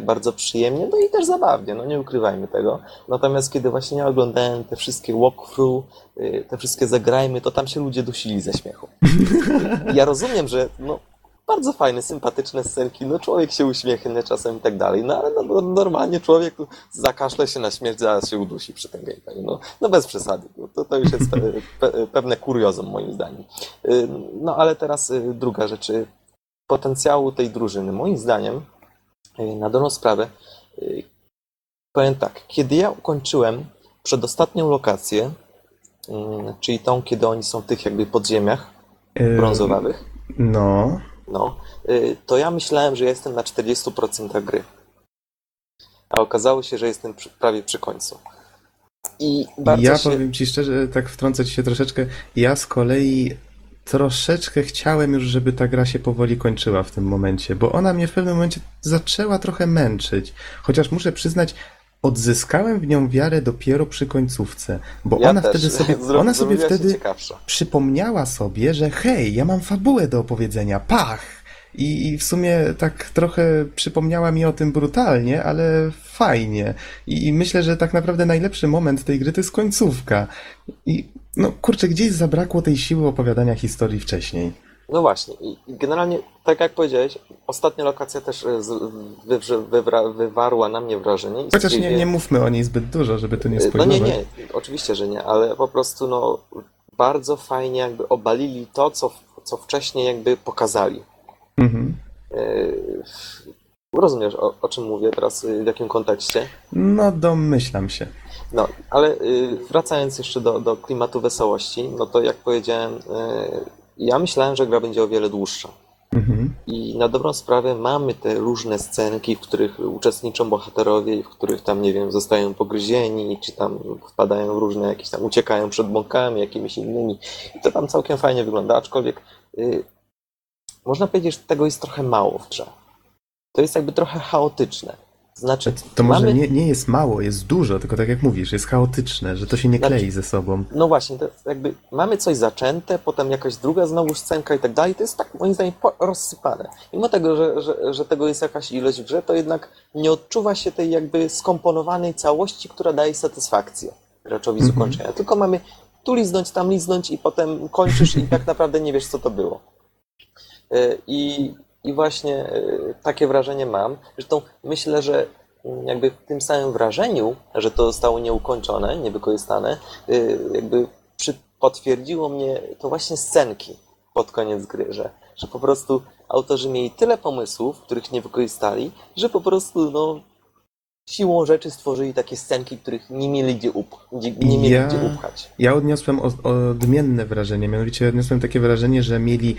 bardzo przyjemnie, no i też zabawnie, no nie ukrywajmy tego. Natomiast kiedy właśnie ja oglądałem te wszystkie walkthrough, yy, te wszystkie zagrajmy, to tam się ludzie dusili ze śmiechu. Ja rozumiem, że no, bardzo fajne, sympatyczne scenki, no człowiek się uśmiechnie czasem i tak dalej, no ale no, no, normalnie człowiek zakaszle się na śmierć, zaraz się udusi przy tym gameplayu. No, no bez przesady, no, to, to już jest pe, pe, pewne kuriozum moim zdaniem. Y, No ale teraz y, druga rzecz. y, Potencjału tej drużyny. Moim zdaniem, y, na dobrą sprawę, y, powiem tak, kiedy ja ukończyłem przedostatnią lokację, y, czyli tą, kiedy oni są w tych jakby podziemiach Yy, brązowawych, No. no, y, to ja myślałem, że ja jestem na 40% gry. A okazało się, że jestem prawie przy końcu. I bardzo Ja się... powiem ci szczerze, tak wtrącę ci się troszeczkę. Ja z kolei troszeczkę chciałem już, żeby ta gra się powoli kończyła w tym momencie, bo ona mnie w pewnym momencie zaczęła trochę męczyć. Chociaż muszę przyznać, odzyskałem w nią wiarę dopiero przy końcówce, bo ja ona też. wtedy sobie, [laughs] Zro- ona sobie wtedy przypomniała sobie, że hej, ja mam fabułę do opowiedzenia, pach! I, I w sumie tak trochę przypomniała mi o tym brutalnie, ale fajnie. I, I myślę, że tak naprawdę najlepszy moment tej gry to jest końcówka. I no kurczę, gdzieś zabrakło tej siły opowiadania historii wcześniej. No właśnie, i generalnie, tak jak powiedziałeś, ostatnia lokacja też e, z- wywrze- wywra, wywarła na mnie wrażenie. Chociaż nie, nie mówmy o niej zbyt dużo, żeby tu nie No nie, nie, oczywiście, że nie, ale po prostu no, bardzo fajnie jakby obalili to, co, co wcześniej jakby pokazali. Mhm. Yy, Rozumiesz, o, o czym mówię teraz, yy, w jakim kontekście? No domyślam się. No, ale yy, wracając jeszcze do, do klimatu wesołości, no to jak powiedziałem, yy, ja myślałem, że gra będzie o wiele dłuższa. Mhm. I na dobrą sprawę mamy te różne scenki, w których uczestniczą bohaterowie i w których tam, nie wiem, zostają pogryzieni, czy tam wpadają w różne jakieś tam, uciekają przed bąkami, jakimiś innymi. I to tam całkiem fajnie wygląda, aczkolwiek yy, można powiedzieć, że tego jest trochę mało w grze. To jest jakby trochę chaotyczne. Znaczy, To może mamy... nie, nie jest mało, jest dużo, tylko tak jak mówisz, jest chaotyczne, że to się nie Znaczy- klei ze sobą. No właśnie, to jakby mamy coś zaczęte, potem jakaś druga znowu scenka i tak dalej. To jest tak moim zdaniem rozsypane. Mimo tego, że, że, że tego jest jakaś ilość w grze, to jednak nie odczuwa się tej jakby skomponowanej całości, która daje satysfakcję graczowi z Mhm. ukończenia. Tylko mamy tu liznąć, tam liznąć i potem kończysz i [laughs] tak naprawdę nie wiesz, co to było. Y, I, i właśnie y, takie wrażenie mam. Zresztą myślę, że mm, jakby w tym samym wrażeniu, że to zostało nieukończone, niewykorzystane, y, jakby przy, potwierdziło mnie to właśnie scenki pod koniec gry, że, że po prostu autorzy mieli tyle pomysłów, których nie wykorzystali, że po prostu, no, siłą rzeczy stworzyli takie scenki, których nie mieli gdzie, up- gdzie, nie mieli Ja- gdzie upchać. Ja odniosłem o, odmienne wrażenie, mianowicie odniosłem takie wrażenie, że mieli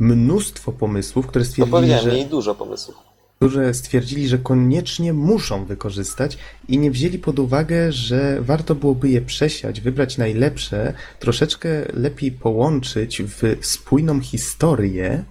mnóstwo pomysłów, które To stwierdzili, że, dużo pomysłów. które stwierdzili, że koniecznie muszą wykorzystać i nie wzięli pod uwagę, że warto byłoby je przesiać, wybrać najlepsze, troszeczkę lepiej połączyć w spójną historię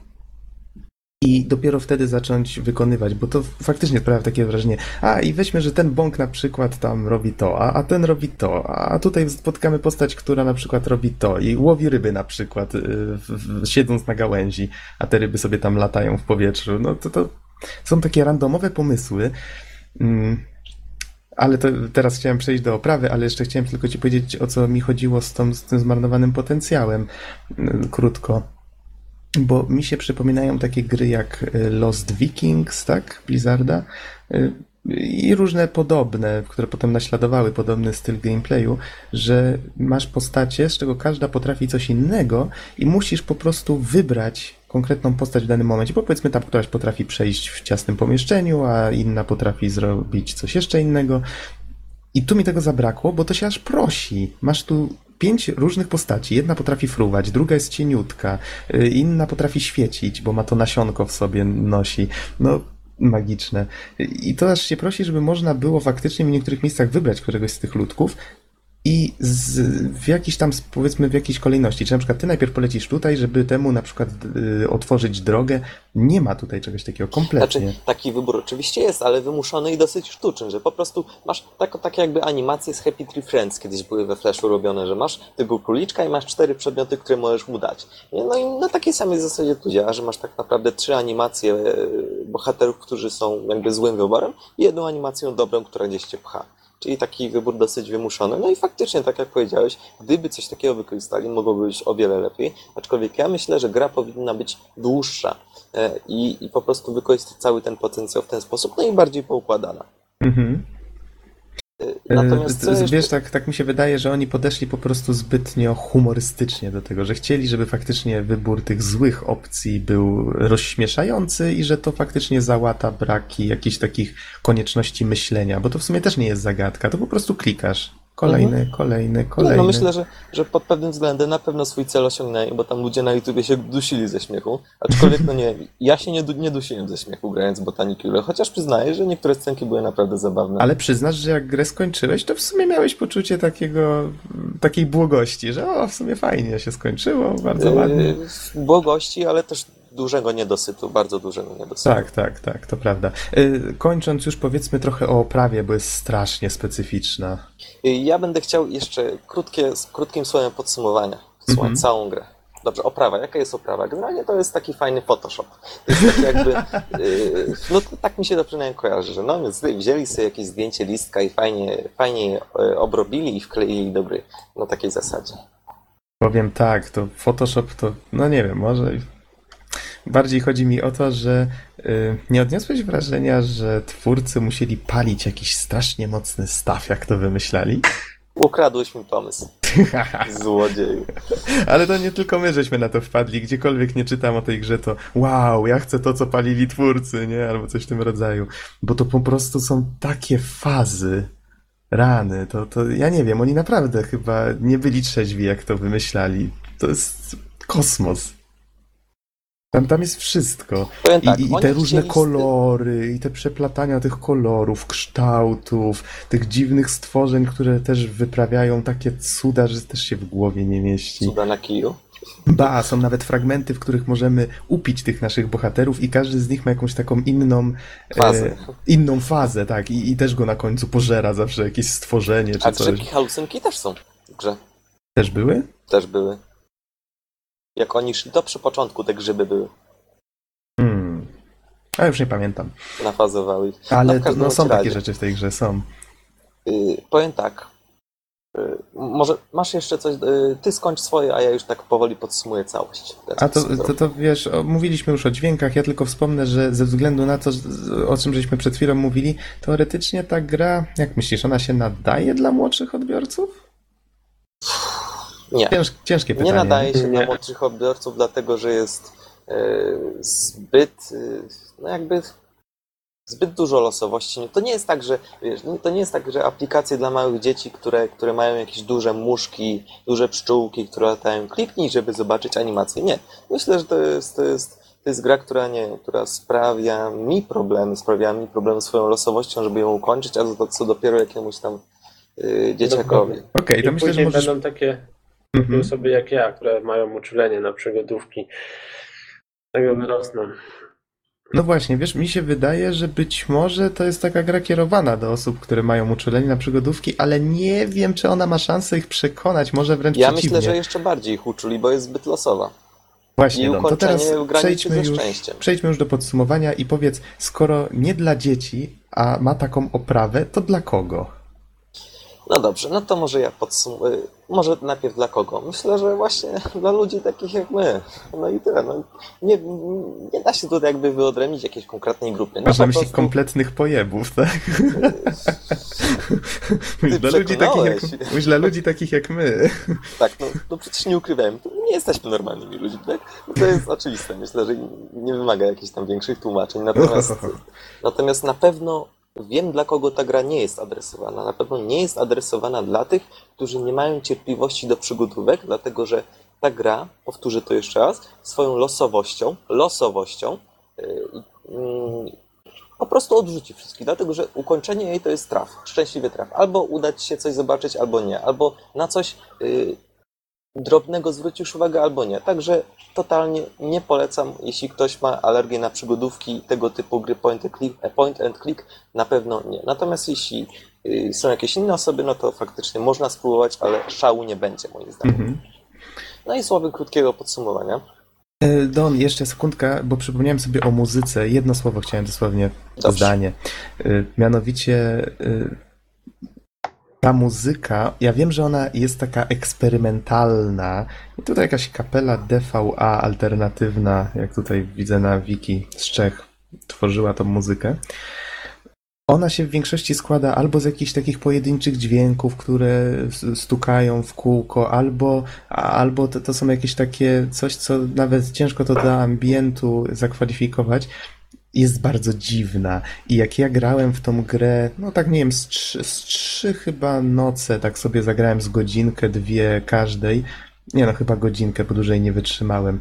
i dopiero wtedy zacząć wykonywać, bo to faktycznie sprawia takie wrażenie, a i weźmy, że ten bąk na przykład tam robi to, a, a ten robi to, a tutaj spotkamy postać, która na przykład robi to i łowi ryby na przykład, y, w, siedząc na gałęzi, a te ryby sobie tam latają w powietrzu. No to, to są takie randomowe pomysły. Mm, ale to teraz chciałem przejść do oprawy, ale jeszcze chciałem tylko ci powiedzieć, o co mi chodziło z, tą, z tym zmarnowanym potencjałem. Mm, Krótko. Bo mi się przypominają takie gry jak y, Lost Vikings, tak? Blizzarda. Y, I różne podobne, które potem naśladowały podobny styl gameplayu, że masz postacie, z czego każda potrafi coś innego i musisz po prostu wybrać konkretną postać w danym momencie, bo powiedzmy tam któraś potrafi przejść w ciasnym pomieszczeniu, a inna potrafi zrobić coś jeszcze innego. I tu mi tego zabrakło, bo to się aż prosi. Masz tu pięć różnych postaci. Jedna potrafi fruwać, druga jest cieniutka, y, inna potrafi świecić, bo ma to nasionko w sobie nosi. No, magiczne. I to aż się prosi, żeby można było faktycznie w niektórych miejscach wybrać któregoś z tych ludków i z, w jakiś tam, powiedzmy, w jakiejś kolejności. Czy na przykład ty najpierw polecisz tutaj, żeby temu na przykład y, otworzyć drogę. Nie ma tutaj czegoś takiego kompletnie. Znaczy, taki wybór oczywiście jest, ale wymuszony i dosyć sztuczny, że po prostu masz tak, takie jakby animacje z Happy Tree Friends kiedyś były we Flashu robione, że masz tego króliczka i masz cztery przedmioty, które możesz mu dać. No i na takiej samej zasadzie tu działa, że masz tak naprawdę trzy animacje e, bohaterów, którzy są jakby złym wyborem i jedną animację dobrą, która gdzieś cię pcha. Czyli taki wybór dosyć wymuszony. No i faktycznie, tak jak powiedziałeś, gdyby coś takiego wykorzystali, mogłoby być o wiele lepiej. Aczkolwiek ja myślę, że gra powinna być dłuższa e, i, i po prostu wykorzystać cały ten potencjał w ten sposób, no i bardziej poukładana. Mhm. E, Natomiast. Wiesz, tak, tak mi się wydaje, że oni podeszli po prostu zbytnio humorystycznie do tego, że chcieli, żeby faktycznie wybór tych złych opcji był rozśmieszający i że to faktycznie załata braki jakichś takich konieczności myślenia, bo to w sumie też nie jest zagadka, to po prostu klikasz. Kolejny, kolejny, No, kolejny. no myślę, że, że pod pewnym względem na pewno swój cel osiągnęli, bo tam ludzie na YouTubie się dusili ze śmiechu. Aczkolwiek, no nie, [laughs] ja się nie, nie dusiłem ze śmiechu grając Botanicule, chociaż przyznaję, że niektóre scenki były naprawdę zabawne. Ale przyznasz, że jak grę skończyłeś, to w sumie miałeś poczucie takiego, takiej błogości, że o, w sumie fajnie się skończyło, bardzo ładnie. Yy, Błogości, ale też dużego niedosytu, bardzo dużego niedosytu. Tak, tak, tak, to prawda. Y, Kończąc już powiedzmy trochę o oprawie, bo jest strasznie specyficzna. Yy, Ja będę chciał jeszcze krótkie, z krótkim słowem podsumowania. Mhm. całą grę. Dobrze, oprawa. Jaka jest oprawa? Generalnie to jest taki fajny Photoshop. To jest taki jakby, yy, no to tak mi się to przynajmniej kojarzy, że no więc wzięli sobie jakieś zdjęcie listka i fajnie, fajnie je, e, obrobili i wkleili do gry. Na takiej zasadzie. Powiem tak, to Photoshop to, no nie wiem, może bardziej chodzi mi o to, że y, nie odniosłeś wrażenia, że twórcy musieli palić jakiś strasznie mocny staw, jak to wymyślali? Ukradłeś mi pomysł. [laughs] Złodzieju. Ale to nie tylko my żeśmy na to wpadli. Gdziekolwiek nie czytam o tej grze, to wow, ja chcę to, co palili twórcy, nie? Albo coś w tym rodzaju. Bo to po prostu są takie fazy, rany. To, to ja nie wiem, oni naprawdę chyba nie byli trzeźwi, jak to wymyślali. To jest kosmos. Tam, tam jest wszystko. Powiem I, tak, i, I te różne chcieli kolory, i te przeplatania tych kolorów, kształtów, tych dziwnych stworzeń, które też wyprawiają takie cuda, że też się w głowie nie mieści. Cuda na kiju. Ba, są nawet fragmenty, w których możemy upić tych naszych bohaterów i każdy z nich ma jakąś taką inną Fazę. E, inną fazę, tak. I, I też go na końcu pożera zawsze jakieś stworzenie czy A coś. grzybki halucynki też są w grze. Też były? Też były. Jak oni szli, to przy początku te grzyby były. Hmm. A już nie pamiętam. Nafazowały ich. Ale No, no, są takie rzeczy w tej grze, są. Yy, powiem tak. Yy, może masz jeszcze coś. Yy, ty skończ swoje, a ja już tak powoli podsumuję całość. A to, to, to wiesz, o, mówiliśmy już o dźwiękach, ja tylko wspomnę, że ze względu na to, o czym żeśmy przed chwilą mówili, teoretycznie ta gra, jak myślisz, ona się nadaje dla młodszych odbiorców? Nie. Cięż, ciężkie pytanie. Nie nadaje się Nie. na młodszych odbiorców, dlatego że jest zbyt, y, no jakby zbyt dużo losowości. To nie jest tak, że wiesz, nie- to nie jest tak, że aplikacje dla małych dzieci, które, które mają jakieś duże muszki, duże pszczółki, które latają, kliknij, żeby zobaczyć animację. Nie. Myślę, że to jest, to jest, to jest gra, która, nie, która sprawia mi problemy, sprawia mi problemy swoją losowością, żeby ją ukończyć, a to co dopiero jakiemuś tam y, dzieciakowi. Okej, to I myślę, że możesz... będą takie Mhm. osoby jak ja, które mają uczulenie na przygodówki. Tego wyrosną. No właśnie, wiesz, mi się wydaje, że być może to jest taka gra kierowana do osób, które mają uczulenie na przygodówki, ale nie wiem, czy ona ma szansę ich przekonać, może wręcz Ja przeciwnie. myślę, że jeszcze bardziej ich uczuli, bo jest zbyt losowa. Właśnie, i Don, to ukończenie teraz przejdźmy ze już, przejdźmy już do podsumowania i powiedz, skoro nie dla dzieci, a ma taką oprawę, to dla kogo? No dobrze, no to może ja podsumuję. Może najpierw dla kogo? Myślę, że właśnie dla ludzi takich jak my. No i tyle. No, nie, nie da się tutaj jakby wyodrębnić jakiejś konkretnej grupy. No Masz na myśli prostu- kompletnych pojebów, tak? Mówisz, dla, ludzi takich jak, dla ludzi takich jak my. Tak, no, no przecież nie ukrywałem, nie jesteśmy normalnymi ludźmi, tak? No to jest oczywiste. Myślę, że nie wymaga jakichś tam większych tłumaczeń. Natomiast, [laughs] natomiast na pewno wiem, dla kogo ta gra nie jest adresowana. Na pewno nie jest adresowana dla tych, którzy nie mają cierpliwości do przygodówek, dlatego że ta gra, powtórzę to jeszcze raz, swoją losowością, losowością, yy, yy, po prostu odrzuci wszystkich, dlatego że ukończenie jej to jest traf, szczęśliwy traf. Albo uda ci się coś zobaczyć, albo nie. Albo na coś yy, drobnego zwrócisz uwagę, albo nie. Także totalnie nie polecam, jeśli ktoś ma alergię na przygodówki tego typu gry point and click, e, point and click na pewno nie. Natomiast jeśli yy, są jakieś inne osoby, no to faktycznie można spróbować, ale szału nie będzie moim zdaniem. Mhm. No i słowem krótkiego podsumowania. E, Don, jeszcze sekundka, bo przypomniałem sobie o muzyce. Jedno słowo chciałem dosłownie, Dobrze. zdanie. E, Mianowicie ta muzyka, ja wiem, że ona jest taka eksperymentalna. I tutaj jakaś kapela DVA alternatywna, jak tutaj widzę na wiki z Czech, tworzyła tą muzykę. Ona się w większości składa albo z jakichś takich pojedynczych dźwięków, które stukają w kółko, albo, albo to, to są jakieś takie coś, co nawet ciężko to do ambientu zakwalifikować. Jest bardzo dziwna. I jak ja grałem w tą grę, no tak nie wiem, z trzy, z trzy chyba noce, tak sobie zagrałem z godzinkę, dwie każdej. Nie no, chyba godzinkę, bo dłużej nie wytrzymałem.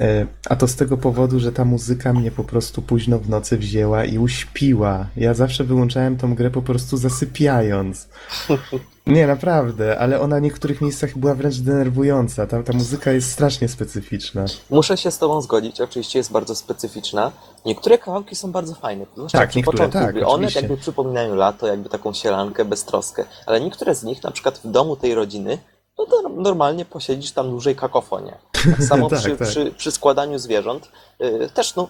E, A to z tego powodu, że ta muzyka mnie po prostu późno w nocy wzięła i uśpiła. Ja zawsze wyłączałem tą grę po prostu zasypiając. [laughs] Nie, naprawdę, ale ona w niektórych miejscach była wręcz denerwująca. Ta, ta muzyka jest strasznie specyficzna. Muszę się z Tobą zgodzić, oczywiście jest bardzo specyficzna. Niektóre kawałki są bardzo fajne, zwłaszcza Tak, niektóre początku tak. One oczywiście. jakby przypominają lato, jakby taką sielankę, beztroskę. Ale niektóre z nich, na przykład w domu tej rodziny, no to normalnie posiedzisz tam dłużej kakofonię. Tak samo [laughs] Tak, przy, tak. Przy, przy składaniu zwierząt. Yy, też no,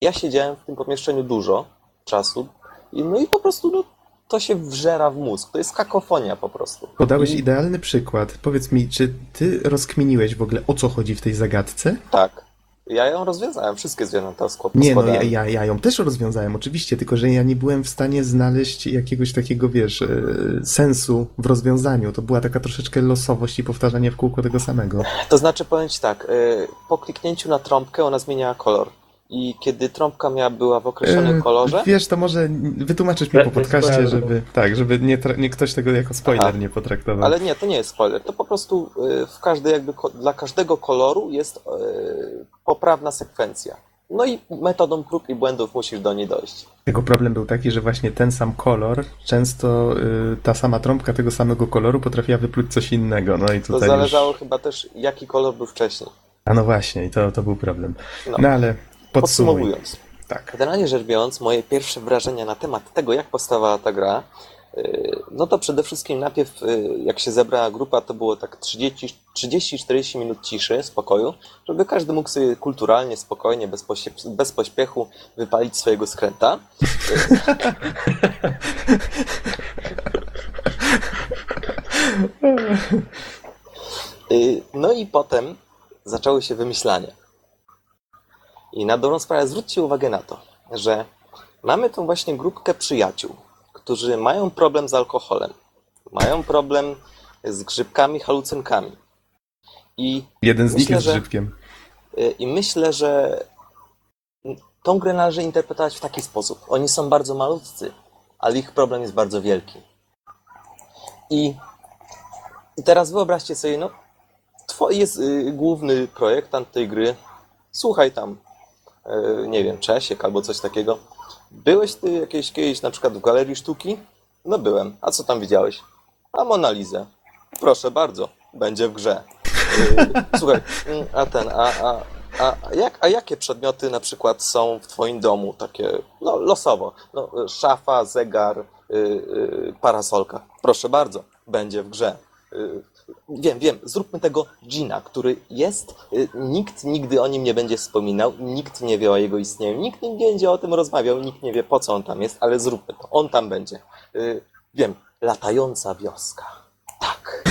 ja siedziałem w tym pomieszczeniu dużo czasu i, no i po prostu no, to się wżera w mózg. To jest kakofonia po prostu. Podałeś I, idealny przykład. Powiedz mi, czy ty rozkminiłeś w ogóle o co chodzi w tej zagadce? Tak. Ja ją rozwiązałem, wszystkie zwierzęta skład- Nie, no ja, składałem. ja, ja ją też rozwiązałem, oczywiście, tylko że ja nie byłem w stanie znaleźć jakiegoś takiego, wiesz, e, sensu w rozwiązaniu. To była taka troszeczkę losowość i powtarzanie w kółko tego samego. To znaczy, powiem Ci tak, y, po kliknięciu na trąbkę ona zmieniała kolor. I kiedy trąbka miała była w określonym E, kolorze, Wiesz, to może wytłumaczysz mi po podcaście, żeby, tak, żeby nie, nie ktoś tego jako spoiler Aha. nie potraktował. ale nie, to nie jest spoiler. To po prostu y, w każdej jakby dla każdego koloru jest y, poprawna sekwencja. No i metodą prób i błędów musisz do niej dojść. Jego problem był taki, że właśnie ten sam kolor, często y, ta sama trąbka tego samego koloru potrafiła wypluć coś innego. No i To tutaj zależało już... chyba też, jaki kolor był wcześniej. A no właśnie, i to, to był problem. No. No ale. Podsumowując, Tak. generalnie rzecz biorąc, moje pierwsze wrażenia na temat tego, jak powstawała ta gra, y, no to przede wszystkim najpierw, y, jak się zebrała grupa, to było tak 30 30-40 minut ciszy, spokoju, żeby każdy mógł sobie kulturalnie, spokojnie, bez, posie- bez pośpiechu wypalić swojego skręta. Y, [laughs] No i potem zaczęły się wymyślania. I na dobrą sprawę zwróćcie uwagę na to, że mamy tą właśnie grupkę przyjaciół, którzy mają problem z alkoholem, mają problem z grzybkami, halucynkami. I Jeden z nich jest że- grzybkiem. Y, I myślę, że tą grę należy interpretować w taki sposób. Oni są bardzo malutcy, ale ich problem jest bardzo wielki. I, i teraz wyobraźcie sobie, no, twój jest y, główny projektant tej gry. Słuchaj tam, nie wiem, Czesiek albo coś takiego. Byłeś ty jakieś kiedyś na przykład w galerii sztuki? No byłem. A co tam widziałeś? A Monalizę. Proszę bardzo, będzie w grze. Y, Słuchaj, mm, a ten, a, a, a, jak, a jakie przedmioty na przykład są w twoim domu, takie, no losowo, no, y, szafa, zegar, parasolka. Proszę bardzo, będzie w grze. Wiem, wiem, zróbmy tego Gina, który jest, y, nikt nigdy o nim nie będzie wspominał, nikt nie wie o jego istnieniu, nikt nie będzie o tym rozmawiał, nikt nie wie po co on tam jest, ale zróbmy to, on tam będzie. Y, Wiem, latająca wioska. Tak.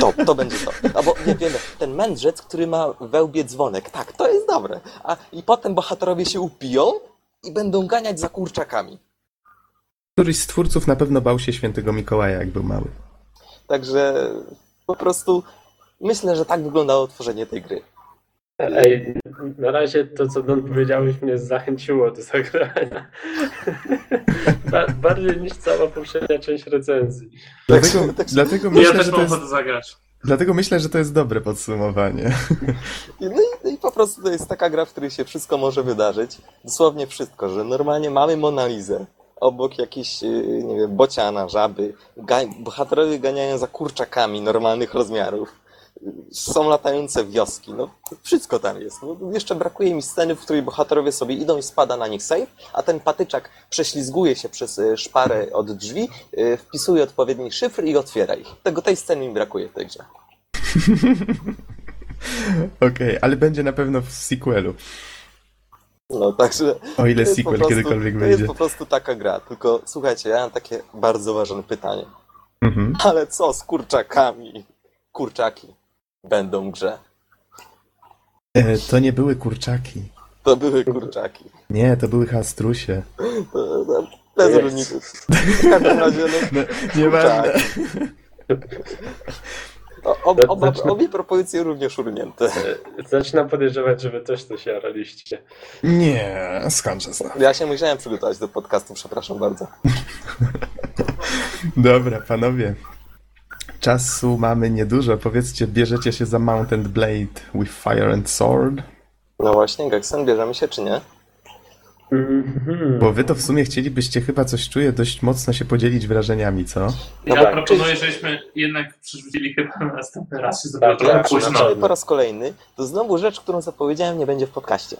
To, to będzie to. Albo nie wiemy, ten mędrzec, który ma we łbie dzwonek. Tak, to jest dobre. A i potem bohaterowie się upiją i będą ganiać za kurczakami. Któryś z twórców na pewno bał się świętego Mikołaja, jak był mały. Także po prostu myślę, że tak wyglądało tworzenie tej gry. Ej, na razie to, co Don powiedziałeś, mnie zachęciło do zagrania. [laughs] Ba- Bardziej niż cała poprzednia część recenzji. Dlatego, tak- dlatego, Ja myślę, też że to jest, zagrać. dlatego myślę, że to jest dobre podsumowanie. No, i, no i po prostu to jest taka gra, w której się wszystko może wydarzyć. Dosłownie wszystko, że normalnie mamy Monalizę. Obok jakiś, yy, nie wiem, bociana, żaby. Bohaterowie ganiają za kurczakami normalnych rozmiarów. Są latające wioski. No, wszystko tam jest. No, jeszcze brakuje mi sceny, w której bohaterowie sobie idą i spada na nich save, a ten patyczak prześlizguje się przez y, szparę od drzwi, y, wpisuje odpowiedni szyfr i otwiera ich. Tego tej sceny mi brakuje w tej grze. [laughs] Okej, ale będzie na pewno w sequelu. No, także O ile To sequel prostu- kiedykolwiek To wyjdzie. jest po prostu taka gra. Tylko słuchajcie, ja mam takie bardzo ważne pytanie. Mhm. [laughs] Ale co z kurczakami? Kurczaki będą grze. E, to nie były kurczaki. To były kurczaki. Nie, to były hastrusie. To, to, bez różnicy. W każdym razie, no, [laughs] No, nieważne. [laughs] o, ob, oba, Zacznę- obie propozycje również urnięte. Zaczynam podejrzewać, że wy też to się jaraliście. Nie, skądże znam. Ja się musiałem przygotować do podcastu, przepraszam bardzo. [laughs] Dobra, panowie. Czasu mamy niedużo. Powiedzcie, bierzecie się za Mountain Blade with Fire and Sword? No właśnie, Geksen, bierzemy się czy nie? Mhm. Bo wy to w sumie chcielibyście chyba coś czuję dość mocno się podzielić wrażeniami, co? No Ja tak, proponuję, czyli- żebyśmy jednak przerzucili chyba na następny raz się Tak, zrobiło trochę tak, późno. Po raz kolejny, to znowu rzecz, którą zapowiedziałem, nie będzie w podcaście.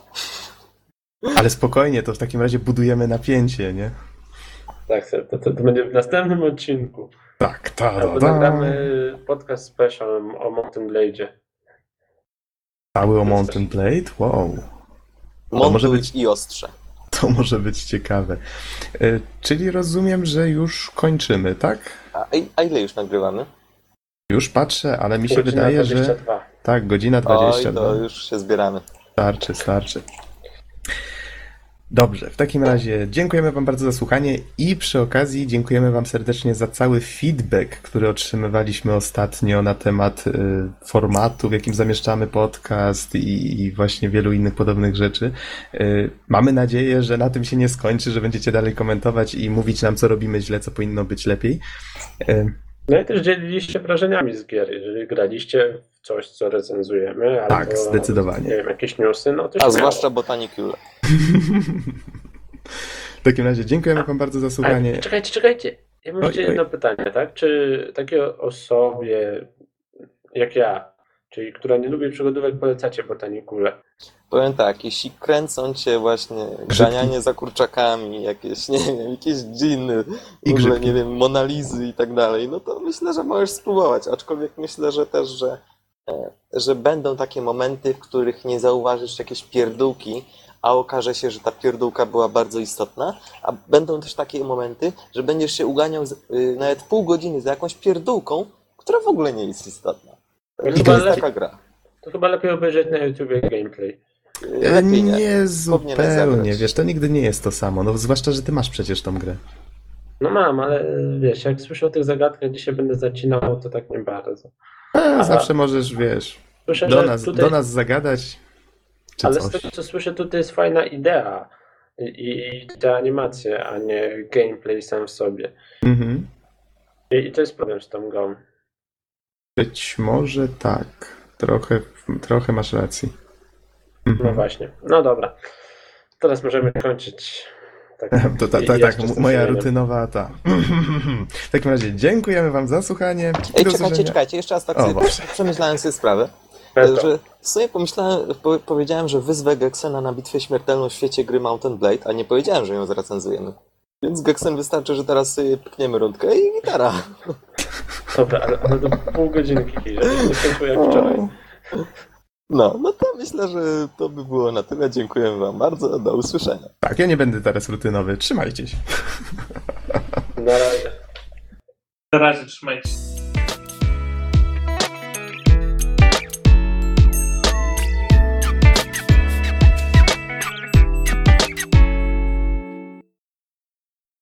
Ale spokojnie, to w takim razie budujemy napięcie, nie? Tak, to, to, to będzie w następnym odcinku. Tak, ta, da, da. nagramy podcast special o Mountain Blade'zie. Cały o Mountain Blade? Wow. Montuj może być- i ostrze. [laughs] To może być ciekawe. E, Czyli rozumiem, że już kończymy, tak? A, a ile już nagrywamy? Już patrzę, ale mi się Godzina wydaje, że 22. tak, godzina Oj, 22. to już się zbieramy. Starczy, starczy. Dobrze, w takim razie dziękujemy Wam bardzo za słuchanie i przy okazji dziękujemy Wam serdecznie za cały feedback, który otrzymywaliśmy ostatnio na temat y, formatu, w jakim zamieszczamy podcast i, właśnie wielu innych podobnych rzeczy. Y, mamy nadzieję, że na tym się nie skończy, że będziecie dalej komentować i mówić nam, co robimy źle, co powinno być lepiej. Y, No i też dzieliliście wrażeniami z gier. Jeżeli graliście w coś, co recenzujemy, Tak, albo, zdecydowanie. Nie wiem, jakieś newsy, no to A śmiało. zwłaszcza Botanicule. w takim razie dziękujemy Wam bardzo za słuchanie. czekajcie, czekajcie. Ja mam jeszcze jedno pytanie, tak? Czy takiej osobie jak ja, czyli która nie lubi przygodówek, polecacie botanikule? Powiem tak, jeśli kręcą cię właśnie ganianie za kurczakami, jakieś, nie wiem, jakieś dżiny, I w ogóle, grzybki. nie wiem, Monalizy i tak dalej, no to myślę, że możesz spróbować, aczkolwiek myślę, że też, że, e, że będą takie momenty, w których nie zauważysz jakieś pierdółki, a okaże się, że ta pierdółka była bardzo istotna, a będą też takie momenty, że będziesz się uganiał z, y, nawet pół godziny za jakąś pierdółką, która w ogóle nie jest istotna. To I chyba, to jest lepiej, taka gra. to chyba lepiej obejrzeć na YouTubie gameplay. Lepiej nie. Nie zupełnie, wiesz, to nigdy nie jest to samo, no zwłaszcza, że ty masz przecież tą grę. No mam, ale wiesz, jak słyszę o tych zagadkach, gdzie się będę zacinał, to tak nie bardzo. A, Aha. zawsze możesz, wiesz, Słyszę, do nas, tutaj, do nas zagadać, czy ale z coś. tego co słyszę, tutaj jest fajna idea i, i te animacje, a nie gameplay sam w sobie. Mhm. I, i to jest problem z tą grą. Być może tak. Trochę, trochę masz racji. No Mhm. właśnie. No dobra. Teraz możemy kończyć. Tak, [laughs] To, ta, ta, tak, moja rutynowa ta. W takim razie dziękujemy wam za słuchanie. Ej, czekajcie, usłyszenia. czekajcie, jeszcze raz tak O, sobie [laughs] przemyślałem sobie sprawę, że w sumie pomyślałem, po, powiedziałem, że wyzwę Geksena na bitwę śmiertelną w świecie gry Mountain Blade, a nie powiedziałem, że ją zrecenzujemy. Więc Geksen wystarczy, że teraz sobie pykniemy rundkę i gitara. Dobra, ale, ale do pół godzinki, skończył jak wczoraj. No, no to myślę, że to by było na tyle. Dziękuję wam bardzo, do usłyszenia. Tak, ja nie będę teraz rutynowy. Trzymajcie się. Na razie. Na razie trzymajcie. się.